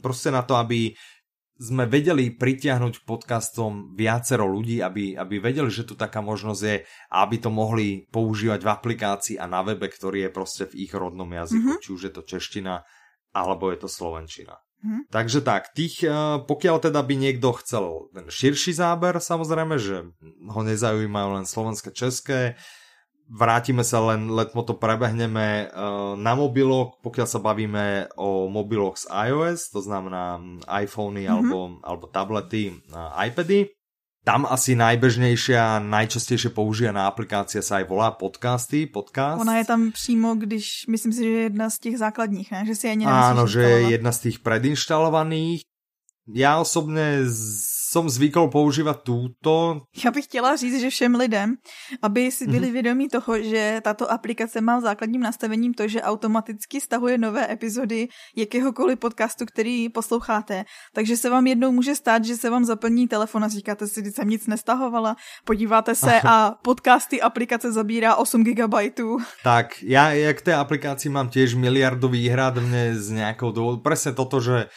proste na to, aby sme vedeli pritiahnuť podcastom viacero ľudí, aby, aby vedeli, že tu taká možnosť je a aby to mohli používať v aplikácii a na webe, ktorý je proste v ich rodnom jazyku, mm-hmm. či už je to čeština alebo je to slovenčina. Mm-hmm. Takže tak, tých, eh, pokiaľ teda by niekto chcel ten širší záber, samozrejme, že ho nezaujímajú len slovenské, české, vrátime sa len, letmo to prebehneme uh, na mobiloch, pokiaľ sa bavíme o mobiloch z iOS, to znamená hm, iPhony mm-hmm. alebo, alebo tablety, uh, iPady. Tam asi najbežnejšia, najčastejšie používaná aplikácia sa aj volá podcasty, podcast. Ona je tam přímo, když, myslím si, že je jedna z těch základních, ne? že si ani Áno, že je jedna z tých predinštalovaných. Já osobně som zvykol používat túto. Já bych chtěla říct, že všem lidem, aby si byli mm-hmm. vědomí toho, že tato aplikace má základním nastavením to, že automaticky stahuje nové epizody jakéhokoliv podcastu, který posloucháte. Takže se vám jednou může stát, že se vám zaplní telefon a říkáte si, že jsem nic nestahovala, podíváte se a podcasty aplikace zabírá 8 GB. Tak, já jak té aplikaci mám těž miliardu výhrad mne z nějakou důvodu. Presne toto, že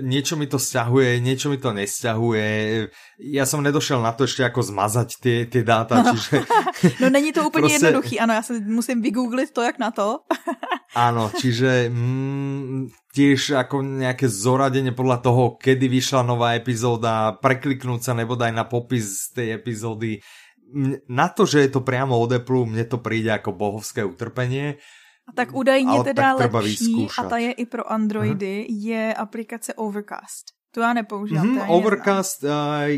niečo mi to stiahuje, niečo mi to nesťahuje. Ja som nedošel na to ešte ako zmazať tie, tie dáta, čiže... No není to úplně proste... jednoduchý, ano, já se musím vygooglit to, jak na to. Áno, čiže mm, tiež ako nejaké zoradenie podľa toho, kedy vyšla nová epizóda, prekliknúť sa nebo daj na popis tej epizódy. Na to, že je to priamo od Apple, mne to príde ako bohovské utrpenie. A tak údajně teda tak lepší, a ta je i pro Androidy, uh-huh. je aplikace Overcast. To já nepoužívám. Mm, Overcast, uh,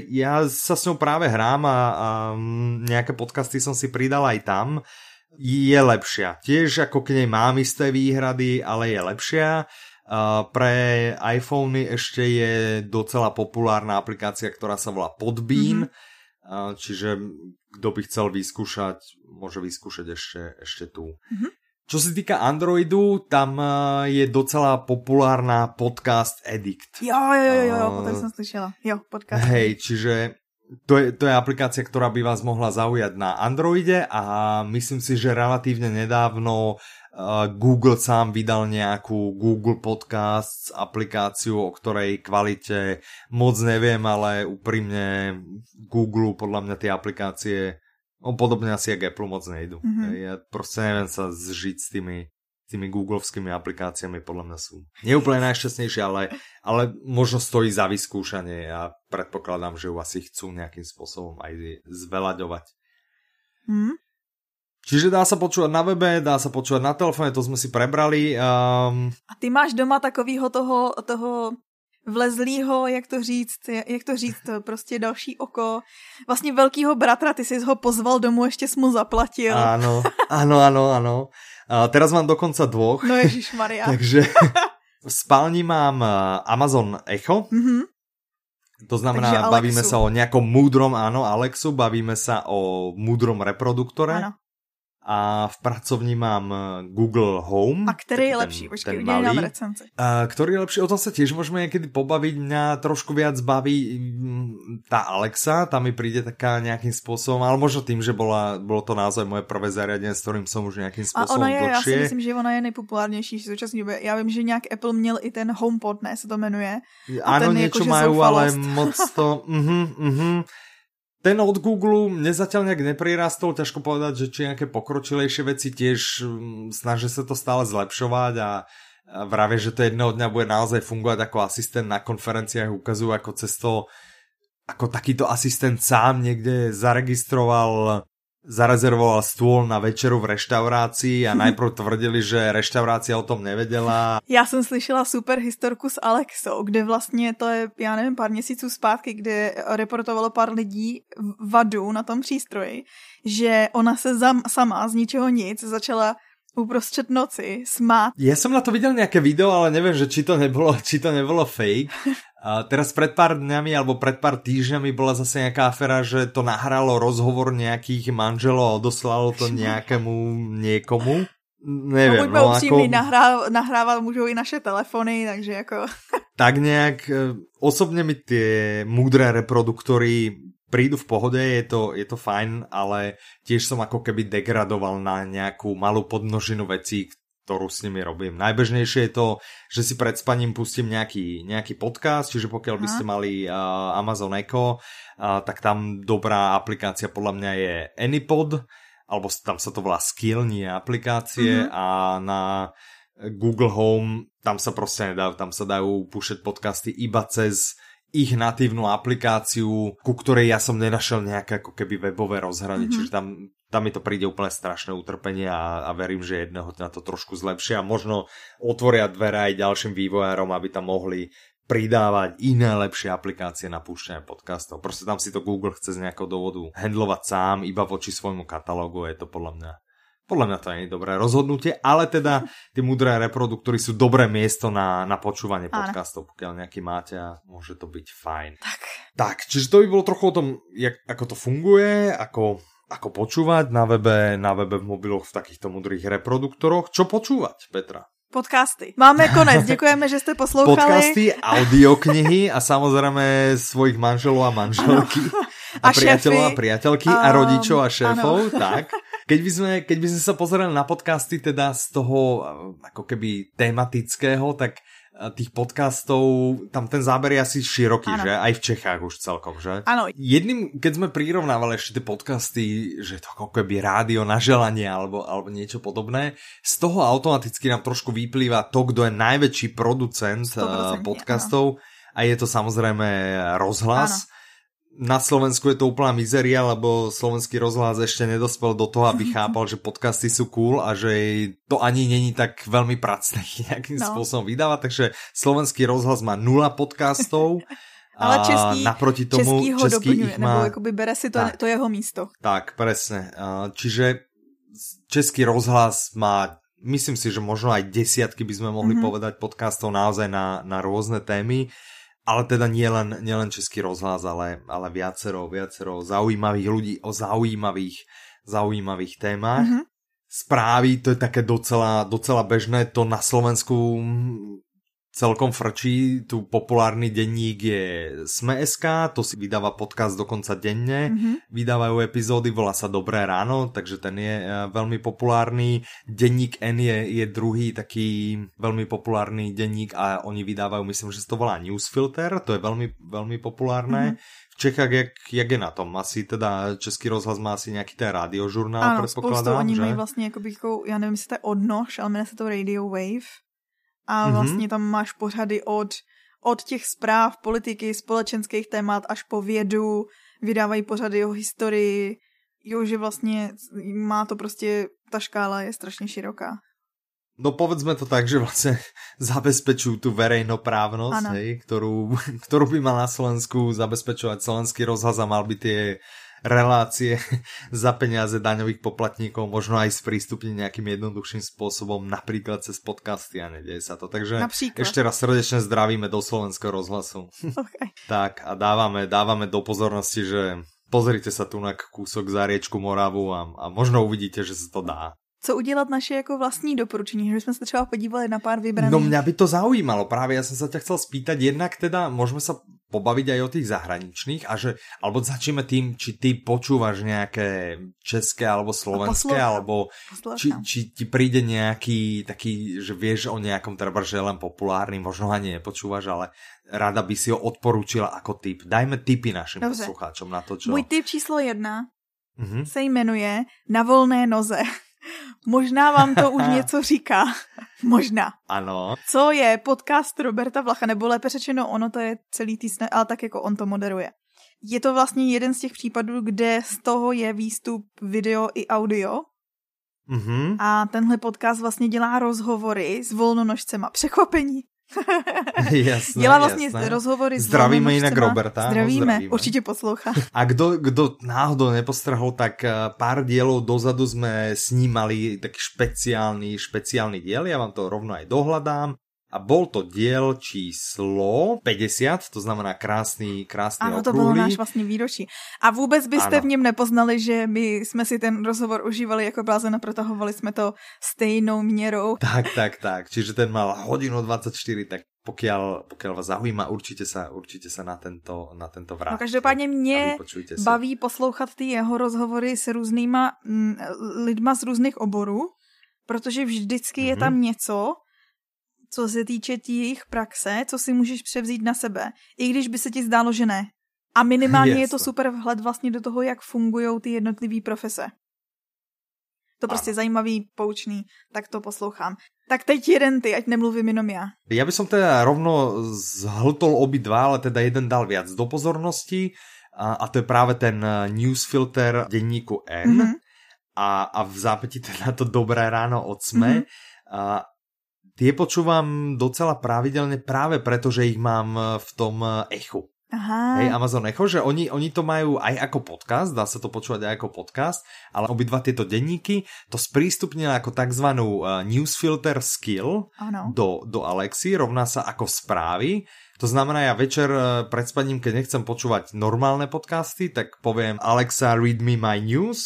já sa s ňou práve hrám a, a nejaké podcasty som si pridal aj tam. Je lepšia. Tiež ako k nej mám isté výhrady, ale je lepšia. Uh, pre iPhony ešte je docela populárna aplikácia, ktorá sa volá Podbean. Mm-hmm. Uh, čiže kto by chcel vyskúšať, môže vyskúšať ešte, ešte tu. Mm-hmm. Čo se týka Androidu, tam eh, je docela populárna podcast Edict. Jo, jo, jo, jo, jo potom jsem slyšela. Jo, podcast. Hej, čiže to je, to je aplikácia, ktorá by vás mohla zaujať na Androide a myslím si, že relatívne nedávno uh, Google sám vydal nejakú Google Podcasts aplikáciu, o ktorej kvalite moc neviem, ale úprimne Google podľa mňa tie aplikácie No, podobne asi jak Apple moc nejdu. Mm-hmm. Ja proste neviem sa zžiť s tými, tými googlovskými aplikáciami, podľa mňa sú neúplne najšťastnejšie, ale, ale možno stojí za vyskúšanie a predpokladám, že ju asi chcú nejakým spôsobom aj zvelaďovať. Mm. Čiže dá sa počúvať na webe, dá sa počúvať na telefóne, to sme si prebrali. Um... A ty máš doma takovýho toho, toho vlezlýho, jak to říct, jak to říct, prostě další oko. Vlastně velkýho bratra, ty jsi ho pozval domů, ještě jsi mu zaplatil. Áno, áno, áno, áno. A teraz mám dokonca dvoch. No Ježíš Maria. Takže v spálni mám Amazon Echo. Mm-hmm. To znamená, bavíme sa o nejakom múdrom, áno, Alexu, bavíme sa o múdrom reproduktore. Áno a v pracovní mám eh, Google Home. A který je lepší? Počkej, ten malý. recenzi. A který je lepší? O tom sa tiež môžeme niekedy pobaviť. Mňa trošku viac baví mm, tá Alexa, tam mi príde taká nejakým spôsobom, ale možno tým, že bola, bolo to naozaj moje prvé zariadenie, s ktorým som už nejakým spôsobom A ona je, dlhšie. já si myslím, že ona je nejpopulárnější v současné době. Já vím, že nějak Apple měl i ten HomePod, ne, se to jmenuje. Áno, niečo jako, majú, ale moc to... uh-huh, uh-huh ten od Google mne zatiaľ nejak neprirastol, ťažko povedať, že či nejaké pokročilejšie veci tiež mm, snažia sa to stále zlepšovať a vravie, že to jedného dňa bude naozaj fungovať ako asistent na konferenciách, ukazujú ako cesto ako takýto asistent sám niekde zaregistroval zarezervoval stůl na večeru v reštaurácii a najprv tvrdili, že reštaurácia o tom nevedela. Já jsem slyšela super historku s Alexou, kde vlastně to je, já nevím, pár měsíců zpátky, kde reportovalo pár lidí vadu na tom přístroji, že ona se zam, sama z ničeho nic začala uprostřed noci smát. Ja som na to videl nejaké video, ale neviem, že či to nebolo, či to nebolo fake. A teraz pred pár dňami alebo pred pár týždňami bola zase nejaká afera, že to nahralo rozhovor nejakých manželov a odoslalo to nejakému niekomu. Neviem, no, no ako... nahrá, nahrával můžou i naše telefony, takže jako... tak nejak, e, osobne mi tie múdre reproduktory prídu v pohode, je to, je to fajn, ale tiež som ako keby degradoval na nejakú malú podnožinu vecí, ktorú s nimi robím. Najbežnejšie je to, že si pred spaním pustím nejaký, nejaký podcast, čiže pokiaľ by ste mali uh, Amazon Echo, uh, tak tam dobrá aplikácia podľa mňa je Anypod, alebo tam sa to volá Skill, nie aplikácie mm-hmm. a na Google Home tam sa proste nedajú, tam sa dajú púšať podcasty iba cez ich natívnu aplikáciu, ku ktorej ja som nenašel nejaké ako keby webové rozhranie, mm-hmm. čiže tam tam mi to príde úplne strašné utrpenie a, a verím, že jedného dňa to trošku zlepšia a možno otvoria dvere aj ďalším vývojárom, aby tam mohli pridávať iné lepšie aplikácie na púšťanie podcastov. Proste tam si to Google chce z nejakého dôvodu handlovať sám, iba voči svojmu katalógu, je to podľa mňa Podľa mňa to nie je dobré rozhodnutie, ale teda tie mudré reproduktory sú dobré miesto na, na počúvanie podcastov, pokiaľ nejaký máte a môže to byť fajn. Tak. Tak, čiže to by bolo trochu o tom, jak, ako to funguje, ako, ako počúvať na webe, na webe v mobiloch v takýchto mudrých reproduktoroch. Čo počúvať, Petra? Podcasty. Máme konec, děkujeme, že jste poslouchali. Podcasty, audioknihy a samozrejme svojich manželov a manželky. Ano. A, a priateľov a priateľky um, a rodičov a šéfov, ano. tak. Keď by, sme, keď by sme sa pozerali na podcasty teda z toho ako keby tematického, tak eh, tých podcastov, tam ten záber je asi široký, ano. že? Aj v Čechách už celkom, že? Áno. Jedným, keď sme prirovnávali ešte tie podcasty, že to ako keby rádio na želanie alebo, alebo niečo podobné, z toho automaticky nám trošku vyplýva to, kto je najväčší producent eh, podcastov ano. a je to samozrejme rozhlas. Ano na Slovensku je to úplná mizeria, lebo slovenský rozhlas ešte nedospel do toho, aby chápal, že podcasty sú cool a že to ani není tak veľmi pracné nejakým no. spôsobom vydávať, takže slovenský rozhlas má nula podcastov. Ale český, naproti tomu český ho český doplňuje, má... nebo jakoby bere si to, tak, to jeho místo. Tak, presne. Čiže český rozhlas má, myslím si, že možno aj desiatky by sme mohli mm-hmm. povedať podcastov naozaj na, na rôzne témy ale teda nielen nie len český rozhlas, ale, ale viacero, viacero zaujímavých ľudí o zaujímavých, zaujímavých témach. Mm-hmm. Správy, to je také docela, docela bežné, to na Slovensku celkom frčí. Tu populárny denník je Sme.sk, to si vydáva podcast dokonca denne. Mm-hmm. Vydávajú epizódy, volá sa Dobré ráno, takže ten je e, veľmi populárny. Denník N je, je druhý taký veľmi populárny denník a oni vydávajú, myslím, že to volá Newsfilter, to je veľmi, veľmi populárne. Mm-hmm. V Čechách, jak, jak je na tom? Asi teda Český rozhlas má asi nějaký ten radiožurnál, ano, spoustu, oni že? mají vlastně jako, já nevím, jestli to je odnož, ale jmenuje se to Radio Wave a mhm. vlastně tam máš pořady od, od těch zpráv, politiky, společenských témat až po vědu, vydávají pořady o historii, jo, že vlastně má to prostě, ta škála je strašně široká. No povedzme to tak, že vlastne zabezpečujú tú verejnoprávnosť, hej, ktorú, ktorú by mal na Slovensku zabezpečovať slovenský rozhlas a mal by tie relácie za peniaze daňových poplatníkov možno aj sprístupniť nejakým jednoduchším spôsobom, napríklad cez podcasty a nedieje sa to. Takže napríklad. ešte raz srdečne zdravíme do slovenského rozhlasu. Okay. tak a dávame, dávame do pozornosti, že pozrite sa tu na kúsok za riečku Moravu a, a možno uvidíte, že sa to dá co udělat naše jako vlastní doporučení, že jsme se třeba podívali na pár vybraných. No mňa by to zaujímalo, práve ja som sa ťa chcel spýtať, jednak teda môžeme sa pobaviť aj o tých zahraničných a že, alebo začneme tým, či ty počúvaš nejaké české alebo slovenské, alebo či, či ti príde nejaký taký, že vieš o nejakom treba, že len populárny, možno ani nepočúvaš, ale rada by si ho odporúčila ako typ. Dajme tipy našim Dobře. poslucháčom na to, čo... Můj tip číslo jedna mm-hmm. se jmenuje Na volné noze. Možná vám to už něco říká. Možná. Ano. Co je podcast Roberta Vlacha, nebo lépe řečeno, ono to je celý týsne, ale tak jako on to moderuje. Je to vlastně jeden z těch případů, kde z toho je výstup video i audio. Mm-hmm. A tenhle podcast vlastně dělá rozhovory s volnonožcema. Překvapení. jasné, Dělá vlastně jasné. rozhovory s Zdravíme jinak Roberta. Zdravíme, zdravíme, určitě poslouchá. A kdo, kdo náhodou nepostrhol, tak eh, pár dielov dozadu sme snímali taký špeciálny, špeciálny diel, ja vám to rovno aj dohľadám a bol to diel číslo 50, to znamená krásný, krásný Ano, to bylo náš vlastně výročí. A vůbec byste ano. v něm nepoznali, že my jsme si ten rozhovor užívali jako blázen a protahovali jsme to stejnou měrou. Tak, tak, tak. Čiže ten mal hodinu 24, tak pokiaľ, pokiaľ vás zaujíma, určite sa, určite sa na tento, na tento vrát. No každopádně mě baví poslouchat ty jeho rozhovory s různýma m, mm, lidma z různých oborů, protože vždycky mm -hmm. je tam něco, co se týče jejich praxe, co si můžeš převzít na sebe, i když by se ti zdálo, že ne. A minimálně yes. je to super vhled vlastně do toho, jak fungují ty jednotlivé profese. To prostě ano. zajímavý, poučný, tak to poslouchám. Tak teď jeden ty, ať nemluvím jenom já. Ja by som teda rovno zhltol obi dva, ale teda jeden dal viac do pozornosti a, a to je práve ten eh, newsfilter denníku N mm -hmm. a, a v zápäti teda to Dobré ráno od SME. Mm -hmm. a, Tie počúvam docela pravidelne práve preto, že ich mám v tom echu. Aha. Hej, Amazon Echo, že oni, oni to majú aj ako podcast, dá sa to počúvať aj ako podcast, ale obidva tieto denníky to sprístupnili ako tzv. Uh, newsfilter skill ano. do, do Alexy, rovná sa ako správy. To znamená, ja večer uh, pred spaním, keď nechcem počúvať normálne podcasty, tak poviem Alexa, read me my news,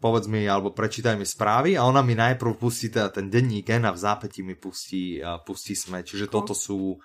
povedz mi, alebo prečítaj mi správy a ona mi najprv pustí teda ten denník a v zápäti mi pustí, uh, pustí sme. Čiže toto sú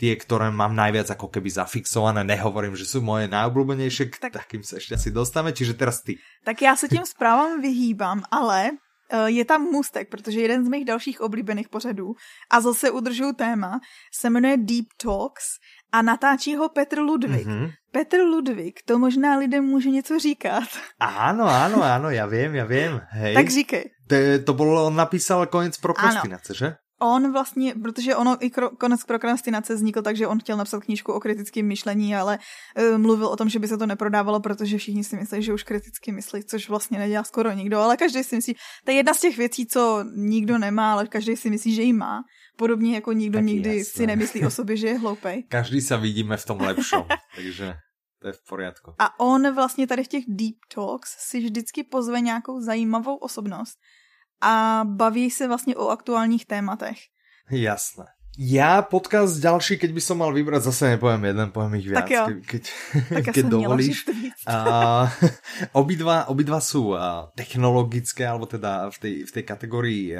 tie, ktoré mám najviac ako keby zafixované, nehovorím, že sú moje najobľúbenejšie, tak, takým sa ešte asi dostáme, čiže teraz ty. Tak já se tím zprávám vyhýbám, ale je tam můstek, protože jeden z mých dalších oblíbených pořadů, a zase udržuju téma, se jmenuje Deep Talks a natáčí ho Petr Ludvík. Mm-hmm. Petr Ludvík, to možná lidem může něco říkat. Áno, áno, áno, ja viem, ja viem. Hej. Tak říkej. To, to bolo, on napísal konec prokrastinace, že? On vlastně, protože ono i konec prokrastinace vznikl tak, že on chtěl napsat knížku o kritickém myšlení, ale uh, mluvil o tom, že by se to neprodávalo, protože všichni si myslí, že už kriticky myslí, což vlastně nedělá skoro nikdo, ale každý si myslí, to je jedna z těch věcí, co nikdo nemá, ale každý si myslí, že ji má. Podobně jako nikdo tak nikdy jasné. si nemyslí o sobě, že je hloupej. Každý se vidíme v tom lepšom, takže to je v poriadku. A on vlastně tady v těch deep talks si vždycky pozve nějakou zajímavou osobnost, a baví se vlastně o aktuálních tématech. Jasné. Ja podcast ďalší, keď by som mal vybrať, zase nepoviem jeden, poviem ich viac, tak jo. keď, tak keď dovolíš. Obidva, obidva sú technologické, alebo teda v tej, v tej kategórii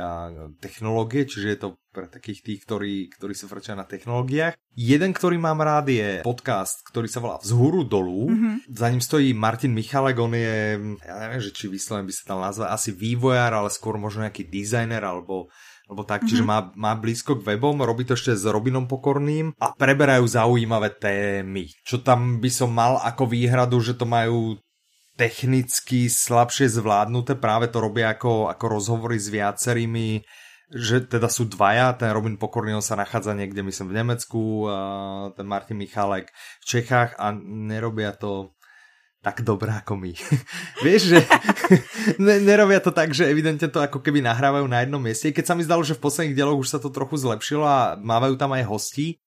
technológie, čiže je to pre takých tých, ktorí, ktorí sa vrčia na technológiách. Jeden, ktorý mám rád, je podcast, ktorý sa volá Vzhúru dolu. Mm-hmm. Za ním stojí Martin Michalek, on je, ja neviem, že či vyslovene by sa tam nazval, asi vývojár, ale skôr možno nejaký dizajner, alebo alebo tak, čiže má, má blízko k webom, robí to ešte s Robinom Pokorným a preberajú zaujímavé témy. Čo tam by som mal ako výhradu, že to majú technicky slabšie zvládnuté, práve to robia ako, ako rozhovory s viacerými, že teda sú dvaja, ten Robin Pokorný on sa nachádza niekde, myslím, v Nemecku, ten Martin Michalek v Čechách a nerobia to tak dobrá ako my. Vieš, že nerobia to tak, že evidentne to ako keby nahrávajú na jednom mieste. Keď sa mi zdalo, že v posledných dieloch už sa to trochu zlepšilo a mávajú tam aj hosti.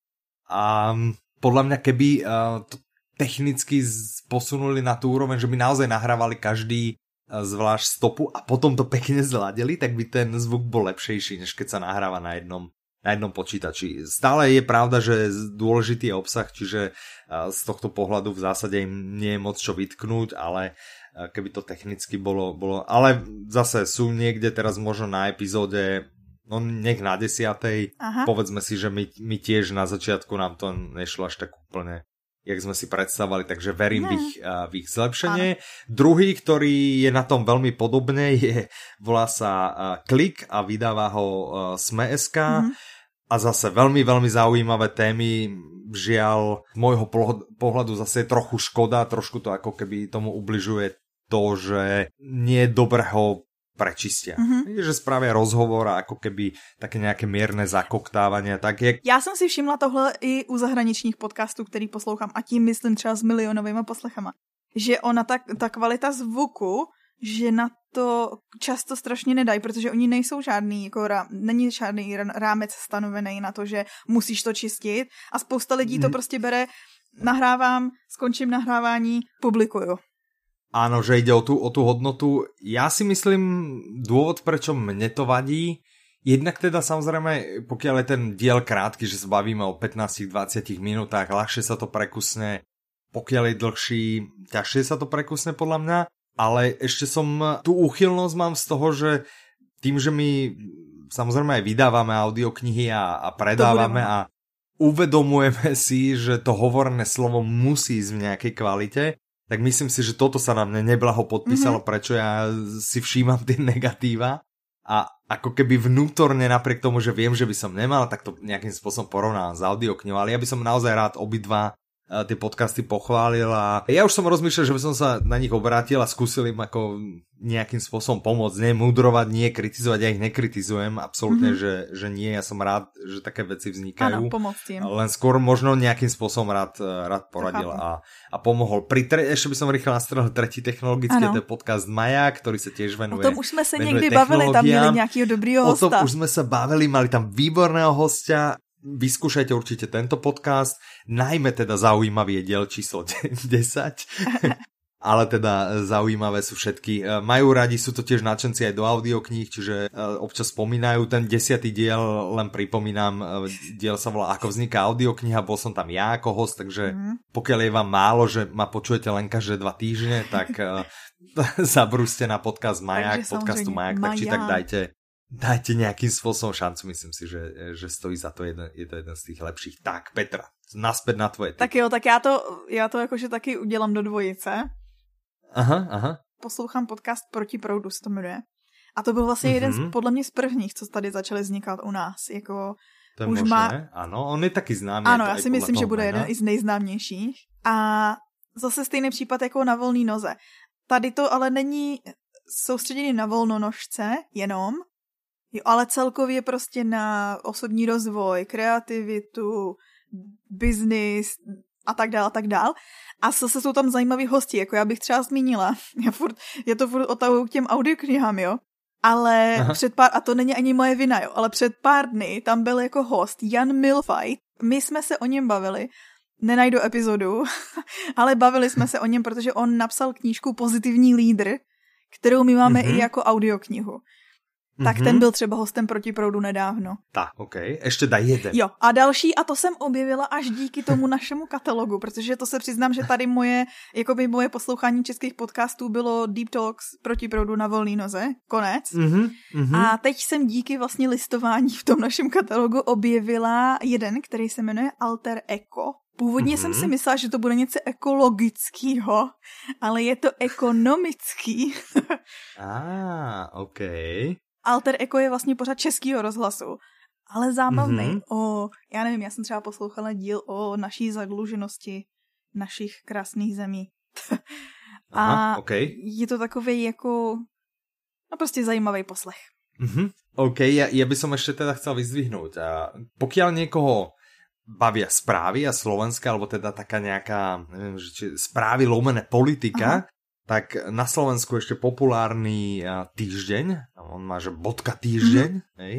A podľa mňa, keby uh, to technicky posunuli na tú úroveň, že by naozaj nahrávali každý zvlášť stopu a potom to pekne zladili, tak by ten zvuk bol lepšejší, než keď sa nahráva na jednom na jednom počítači. Stále je pravda, že dôležitý je obsah, čiže z tohto pohľadu v zásade im nie je moc čo vytknúť, ale keby to technicky bolo, bolo... Ale zase sú niekde teraz možno na epizóde no nech na desiatej, Aha. povedzme si, že my, my tiež na začiatku nám to nešlo až tak úplne jak sme si predstavovali, takže verím v ich, v ich zlepšenie. Aha. Druhý, ktorý je na tom veľmi podobne, je, volá sa Klik a vydáva ho Sme.sk. Mm-hmm a zase veľmi, veľmi zaujímavé témy. Žiaľ, z môjho pohľadu zase je trochu škoda, trošku to ako keby tomu ubližuje to, že nie je dobré ho prečistia. Mm-hmm. Že spravia rozhovor a ako keby také nejaké mierne zakoktávanie. Tak je... Já jsem si všimla tohle i u zahraničních podcastů, který poslouchám a tím myslím třeba s milionovými poslechama. Že ona, ta, ta kvalita zvuku že na to často strašně nedají, protože oni nejsou žádný, jako rá, není žádný rámec stanovený na to, že musíš to čistit a spousta lidí to mhm. prostě bere, nahrávám, skončím nahrávání, publikuju. Áno, že ide o tú, o tú hodnotu. Ja si myslím, dôvod, prečo mne to vadí, jednak teda samozrejme, pokiaľ je ten diel krátky, že sa bavíme o 15-20 minútach, ľahšie sa to prekusne, pokiaľ je dlhší, ťažšie sa to prekusne podľa mňa ale ešte som, tú úchylnosť mám z toho, že tým, že my samozrejme aj vydávame audioknihy a, a predávame a uvedomujeme si, že to hovorné slovo musí ísť v nejakej kvalite, tak myslím si, že toto sa na mne neblaho podpísalo, mm-hmm. prečo ja si všímam tie negatíva a ako keby vnútorne napriek tomu, že viem, že by som nemal, tak to nejakým spôsobom porovnám s audioknihou, ale ja by som naozaj rád obidva tie podcasty pochválil a ja už som rozmýšľal, že by som sa na nich obrátil a skúsil im ako nejakým spôsobom pomôcť, nemudrovať, nie kritizovať, ja ich nekritizujem, absolútne, mm-hmm. že, že nie, ja som rád, že také veci vznikajú. Áno, pomôcť im. Len skôr možno nejakým spôsobom rád, rád poradil a, a pomohol. Pri tre, ešte by som rýchlo nastrel tretí technologický, to je podcast Maja, ktorý sa tiež venuje. O tom už sme sa niekdy bavili, tam měli nejakého dobrýho hosta. O tom už sme sa bavili, mali tam výborného hostia, vyskúšajte určite tento podcast, najmä teda zaujímavý je diel číslo 10. ale teda zaujímavé sú všetky. E, majú radi, sú to tiež nadšenci aj do audiokníh, čiže e, občas spomínajú. Ten desiatý diel, len pripomínam, e, diel sa volá Ako vzniká audiokniha, bol som tam ja ako host, takže mm. pokiaľ je vám málo, že ma počujete len každé dva týždne, tak zabrúste na podcast Majak, podcastu Majak, tak či tak dajte dajte nejakým spôsobom šancu, myslím si, že, že stojí za to, jeden, je to jeden z tých lepších. Tak, Petra, naspäť na tvoje. Tak jo, tak já to, já to jakože taky udělám do dvojice. Aha, aha. Poslouchám podcast Proti proudu, se to jmenuje. A to byl vlastně mm-hmm. jeden z, mhm. podle mě z prvních, co tady začaly vznikat u nás. Jako, to je už možné, má... ano, on je taky známý. Ano, já si myslím, že bude jeden i z nejznámějších. A zase stejný případ jako na volný noze. Tady to ale není soustředěný na volnonožce jenom, jo, ale celkově prostě na osobní rozvoj, kreativitu, biznis, a tak dál a tak dál. A zase jsou tam zajímaví hosti, jako já bych třeba zmínila. Já furt, je to furt otahuju k těm audioknihám, jo. Ale Aha. před pár, a to není ani moje vina, jo, ale před pár dny tam byl jako host Jan Milfight. My jsme se o něm bavili, nenajdu epizodu, ale bavili jsme se o něm, protože on napsal knížku Pozitivní lídr, kterou my máme mm-hmm. i mhm. jako audioknihu tak mm-hmm. ten byl třeba hostem proti proudu nedávno. Tak, OK. Ještě daj jeden. Jo, a další, a to jsem objevila až díky tomu našemu katalogu, protože to se přiznám, že tady moje, jako by moje poslouchání českých podcastů bylo Deep Talks proti proudu na volný noze, konec. Mm-hmm. A teď jsem díky vlastně listování v tom našem katalogu objevila jeden, který se jmenuje Alter Eco. Původně mm-hmm. jsem si myslela, že to bude něco ekologického, ale je to ekonomický. ah, OK. Alter Eko je vlastně pořád českýho rozhlasu, ale zábavný. Mm-hmm. O, já nevím, já jsem třeba poslouchala díl o naší zadluženosti našich krásných zemí. Aha, a okay. je to takový jako, no prostě zajímavý poslech. Mm-hmm. OK, ja, ja by som ešte teda chcel vyzdvihnúť. A pokiaľ niekoho bavia správy a Slovenska, alebo teda taká nejaká, neviem, že či správy lomené politika, Aha tak na Slovensku ešte populárny týždeň, on má že bodka týždeň, mm-hmm. hej,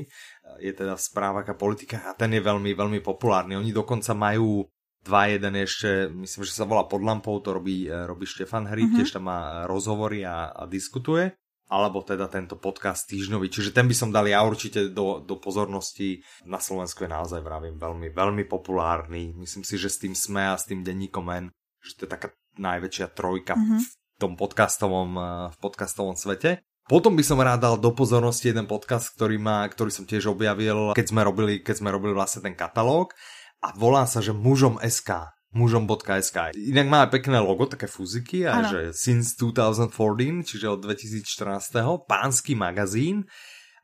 je teda správa a politika a ten je veľmi, veľmi populárny. Oni dokonca majú dva, jeden ešte, myslím, že sa volá Pod lampou, to robí, e, robí Štefan Hry, mm-hmm. tiež tam má rozhovory a, a diskutuje, alebo teda tento podcast týždňový. Čiže ten by som dal ja určite do, do pozornosti. Na Slovensku je naozaj, vravím, veľmi, veľmi populárny. Myslím si, že s tým SME a s tým denníkom N, že to je taká najväčšia trojka mm-hmm. v tom podcastovom, eh, v podcastovom svete. Potom by som rád dal do pozornosti jeden podcast, ktorý, má, ktorý som tiež objavil, keď sme robili, keď sme robili vlastne ten katalóg a volá sa, že mužom SK mužom.sk. Inak má pekné logo, také fúziky a ano. že since 2014, čiže od 2014. pánsky magazín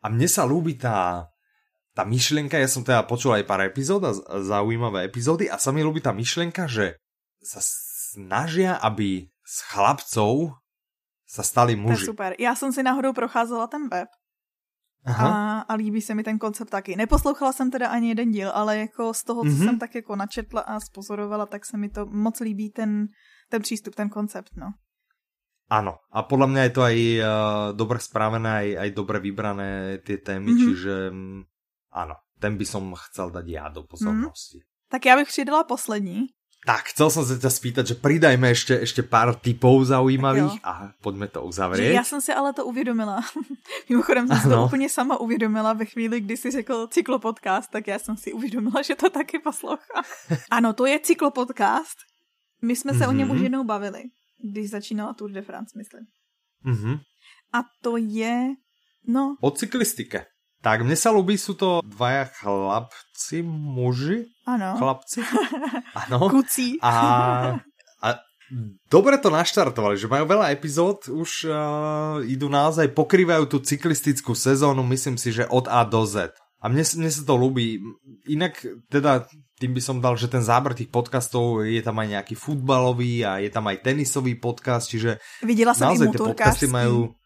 a mne sa ľúbi tá tá myšlienka, ja som teda počul aj pár epizód a zaujímavé epizódy a sa mi ľúbi tá myšlienka, že sa snažia, aby z chlapcov sa stali muži. To je super. Já jsem si náhodou procházela ten web Aha. A, a líbí se mi ten koncept taky. Neposlouchala jsem teda ani jeden díl, ale jako z toho, co mm-hmm. jsem tak jako načetla a spozorovala, tak se mi to moc líbí ten, ten přístup, ten koncept, no. Áno, a podľa mňa je to aj uh, dobre správené, aj, aj dobre vybrané tie témy, mm-hmm. čiže um, áno, ten by som chcel dať ja do pozornosti. Mm-hmm. Tak já bych přidala poslední. Tak, chcel som sa ťa spýtať, že pridajme ešte, ešte pár typov zaujímavých a poďme to uzavrieť. Já jsem si ale to uvědomila. Mimochodem jsem si to úplně sama uvědomila ve chvíli, kdy si řekl cyklopodcast, tak já jsem si uvědomila, že to taky poslouchám. Ano, to je cyklopodcast. My jsme se mm-hmm. o něm už mhm. jednou bavili, když začínala Tour de France, myslím. Mm-hmm. A to je, no... O cyklistike. Tak mne sa ľubí, sú to dvaja chlapci, muži? Áno. Chlapci? Áno. Kucí. A, a dobre to naštartovali, že majú veľa epizód, už uh, idú naozaj, pokrývajú tú cyklistickú sezónu, myslím si, že od A do Z. A mne, mne sa to ľúbi. Inak teda tým by som dal, že ten záber tých podcastov je tam aj nejaký futbalový a je tam aj tenisový podcast, čiže Videla som naozaj tie podcasty majú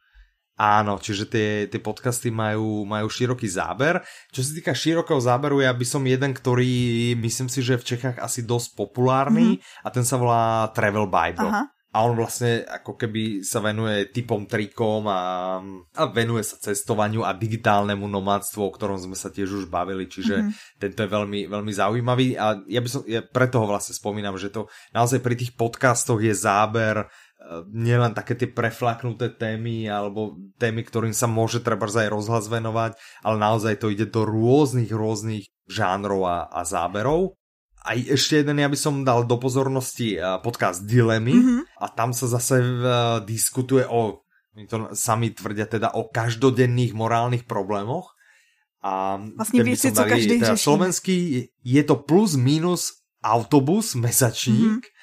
Áno, čiže tie, tie podcasty majú, majú široký záber. Čo sa týka širokého záberu, ja by som jeden, ktorý myslím si, že v Čechách asi dosť populárny mm-hmm. a ten sa volá Travel Bible. Aha. a on vlastne ako keby sa venuje typom trikom a, a venuje sa cestovaniu a digitálnemu nomádstvu, o ktorom sme sa tiež už bavili, čiže mm-hmm. tento je veľmi, veľmi zaujímavý a ja by som, ja preto ho vlastne spomínam, že to naozaj pri tých podcastoch je záber nielen také tie preflaknuté témy alebo témy, ktorým sa môže treba aj rozhlas venovať, ale naozaj to ide do rôznych, rôznych žánrov a, a záberov aj ešte jeden, ja by som dal do pozornosti eh, podcast Dilemy mm-hmm. a tam sa zase uh, diskutuje o, to sami tvrdia teda o každodenných morálnych problémoch. A vlastne vieš si, co každý teda Slovenský je to plus minus autobus, mesačník, mm-hmm.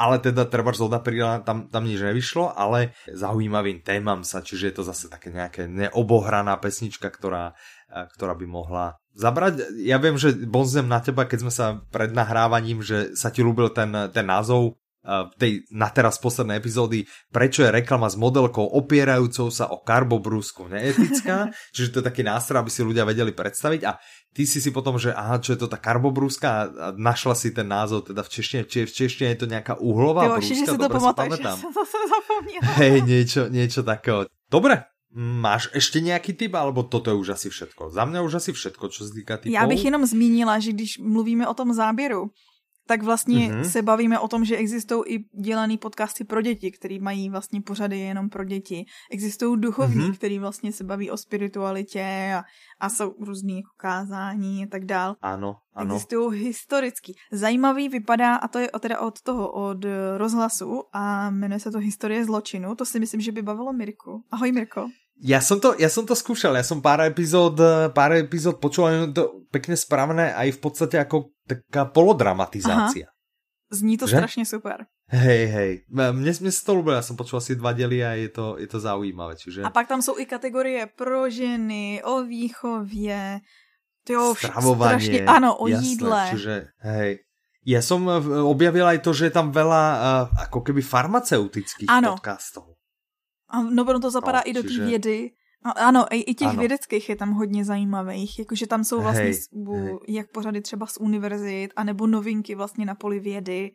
Ale teda treba z apríla tam, tam nič nevyšlo, ale zaujímavým témam sa, čiže je to zase také nejaké neobohraná pesnička, ktorá, eh, ktorá by mohla zabrať. Ja viem, že bonzem na teba, keď sme sa pred nahrávaním, že sa ti ľúbil ten, ten názov uh, tej na teraz poslednej epizódy, prečo je reklama s modelkou opierajúcou sa o karbobrúsku neetická, čiže to je taký nástroj, aby si ľudia vedeli predstaviť. A ty si si potom, že aha, čo je to tá karbobrúska a našla si ten názov teda v češtine, či v češtine je to nejaká uhlová brúska, že si ja som to Hej, niečo, niečo takého. Dobre, Máš ještě nějaký typ, alebo toto je už asi všetko? Za mě už asi všetko, co se týká typů. Já bych jenom zmínila, že když mluvíme o tom záběru, tak vlastně mm-hmm. se bavíme o tom, že existují i dělané podcasty pro děti, které mají vlastně pořady jenom pro děti. Existují duchovní, mm-hmm. který vlastně se baví o spiritualitě a, a jsou různý jako kázání a tak dál. Ano, ano. Existují historicky. Zajímavý vypadá, a to je teda od toho, od rozhlasu a jmenuje se to Historie zločinu. To si myslím, že by bavilo Mirku. Ahoj Mirko. Ja som, to, ja som to skúšal, ja som pár epizód, pár epizód počul, to pekne spravené aj v podstate ako taká polodramatizácia. Aha. Zní to že? strašne super. Hej, hej. Mne, mne sa to ľúbilo, ja som počul asi dva diely a je to, je to zaujímavé. Čiže... A pak tam jsou i kategorie pro ženy, o výchově, jo, strašne, áno, o jasné, jídle. Čiže, hej. Ja som objavil aj to, že je tam veľa uh, ako keby farmaceutických ano. podcastov. A no, ono to zapadá no, i do té vědy. Ano, i, i těch ano. vědeckých je tam hodně zajímavých, jakože tam jsou vlastně hej, hej. jak pořady třeba z univerzit, anebo novinky vlastně na poli vědy.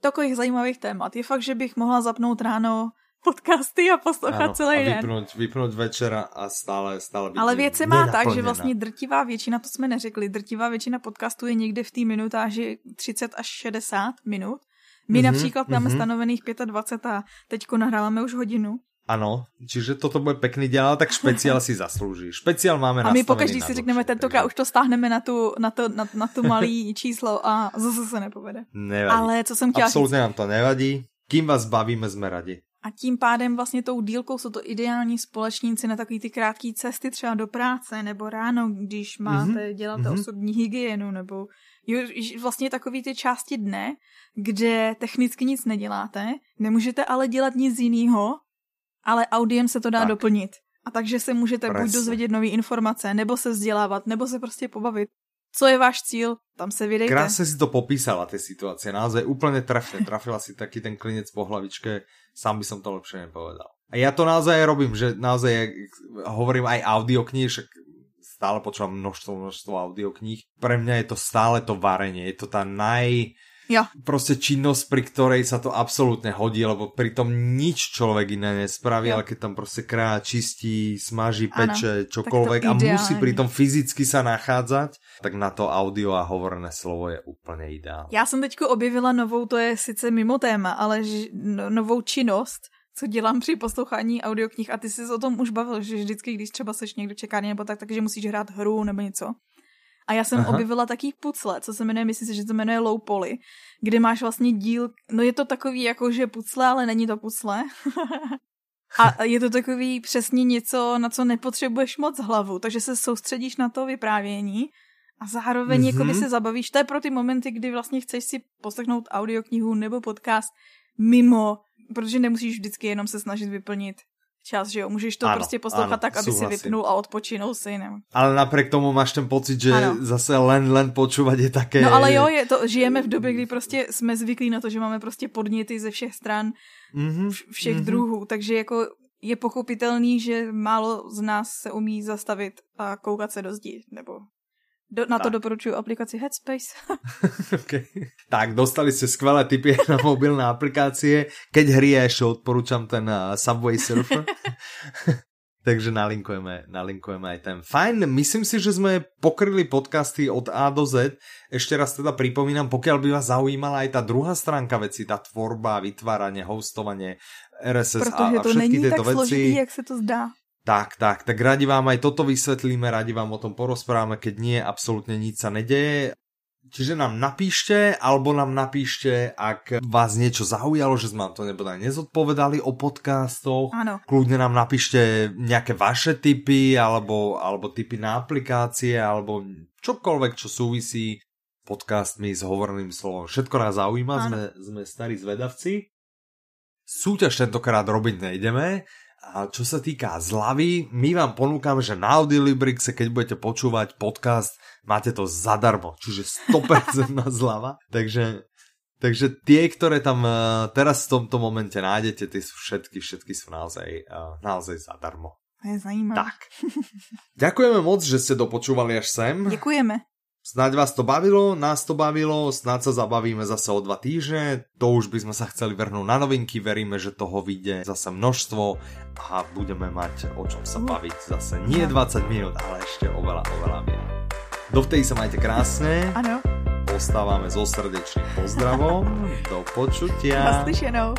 Takových zajímavých témat. Je fakt, že bych mohla zapnout ráno podcasty a poslouchat ano, celý den. Vypnout, vypnout večera a stále, stále být Ale věc se má tak, že vlastně drtivá většina, to jsme neřekli, drtivá většina podcastů je někde v té minutáži 30 až 60 minut. My mm-hmm, například máme mm-hmm. stanovených 25 a teďko nahráváme už hodinu. Ano, čiže toto bude pekný ale tak špeciál si zaslúži. Špeciál máme A my pokaždý si řekneme, tentokrát takže... už to stáhneme na tu, na to, na, na tu malý číslo a zase se nepovede. Nevadí. Ale co jsem chtěla Absolutně nám to nevadí. Kým vás bavíme, jsme radi. A tím pádem vlastně tou dílkou jsou to ideální společníci na takové ty krátké cesty třeba do práce nebo ráno, když máte, mm-hmm. děláte mm-hmm. osobní hygienu nebo vlastně takový ty části dne, kde technicky nic neděláte, nemůžete ale dělat nic jiného, ale audiem se to dá tak. doplnit. A takže se můžete Presne. buď dozvědět nové informace, nebo se vzdělávat, nebo se prostě pobavit. Co je váš cíl? Tam se vydejte. Krásne si to popísala, tie situácie. Naozaj úplne trafne. Trafila si taký ten klinec po hlavičke. Sám by som to lepšie nepovedal. A ja to naozaj robím, že naozaj hovorím aj audiokníh, však stále počúvam množstvo, množstvo audiokníh. Pre mňa je to stále to varenie. Je to tá naj Jo. Proste činnosť, pri ktorej sa to absolútne hodí, lebo pritom nič človek iné nespraví, jo. ale keď tam proste krá, čistí, smaží, peče, ano, čokoľvek a musí pritom fyzicky sa nachádzať, tak na to audio a hovorené slovo je úplne ideálne. Já jsem teďko objevila novou, to je sice mimo téma, ale ž, no, novou činnost, co dělám při poslouchání audioknih a ty jsi o tom už bavil, že vždycky, když třeba seš někdo čekání nebo tak, takže musíš hrát hru nebo něco. A já jsem Aha. objevila taký pucle, co se jmenuje, myslím si, že to jmenuje Low Poly, kde máš vlastně díl, no je to takový jako, že pucle, ale není to pucle. a je to takový přesně něco, na co nepotřebuješ moc hlavu, takže se soustředíš na to vyprávění a zároveň mm-hmm. se zabavíš. To je pro ty momenty, kdy vlastně chceš si poslechnout audioknihu nebo podcast mimo, protože nemusíš vždycky jenom se snažit vyplnit čas, že jo? Můžeš to ano, prostě poslouchat ano, tak, aby súhlasím. si vypnul a odpočinul si. Ne? Ale napriek tomu máš ten pocit, že ano. zase len, len počúvať je také... No ale jo, je to, žijeme v době, kdy prostě jsme zvyklí na to, že máme prostě podněty ze všech stran, mm-hmm, všech mm-hmm. druhů, takže jako je pochopitelný, že málo z nás se umí zastavit a koukat se do zdi, nebo Do, na to doporučuji aplikaci Headspace. okay. Tak, dostali ste skvelé tipy na mobilné aplikácie. Keď hry ja ešte odporúčam ten uh, Subway Surfer. Takže nalinkujeme, nalinkujeme aj ten. Fajn, myslím si, že sme pokryli podcasty od A do Z. Ešte raz teda pripomínam, pokiaľ by vás zaujímala aj tá druhá stránka veci, tá tvorba, vytváranie, hostovanie, RSS Protože a, a všetky to není tieto tak veci. složitý, jak se to zdá. Tak, tak, tak radi vám aj toto vysvetlíme, radi vám o tom porozprávame, keď nie, absolútne nič sa nedeje. Čiže nám napíšte, alebo nám napíšte, ak vás niečo zaujalo, že sme vám to nebodaj nezodpovedali o podcastoch. Áno. Kľudne nám napíšte nejaké vaše tipy, alebo, alebo tipy na aplikácie, alebo čokoľvek, čo súvisí podcastmi s hovorným slovom. Všetko nás zaujíma, sme, sme starí zvedavci. Súťaž tentokrát robiť nejdeme, a čo sa týka zľavy, my vám ponúkam, že na Audiolibrixe, keď budete počúvať podcast, máte to zadarmo, čiže 100% zľava. Takže, takže tie, ktoré tam uh, teraz v tomto momente nájdete, tie sú všetky, všetky sú naozaj, uh, naozaj zadarmo. To je zajímavé. Tak. Ďakujeme moc, že ste dopočúvali až sem. Ďakujeme. Snaď vás to bavilo, nás to bavilo, snáď sa zabavíme zase o dva týždne, to už by sme sa chceli vrhnúť na novinky, veríme, že toho vyjde zase množstvo a budeme mať o čom sa baviť zase nie 20 minút, ale ešte oveľa, oveľa viac. Dovtedy sa majte krásne. Ano. Ostávame so srdečným pozdravom. Do počutia. Naslyšenou.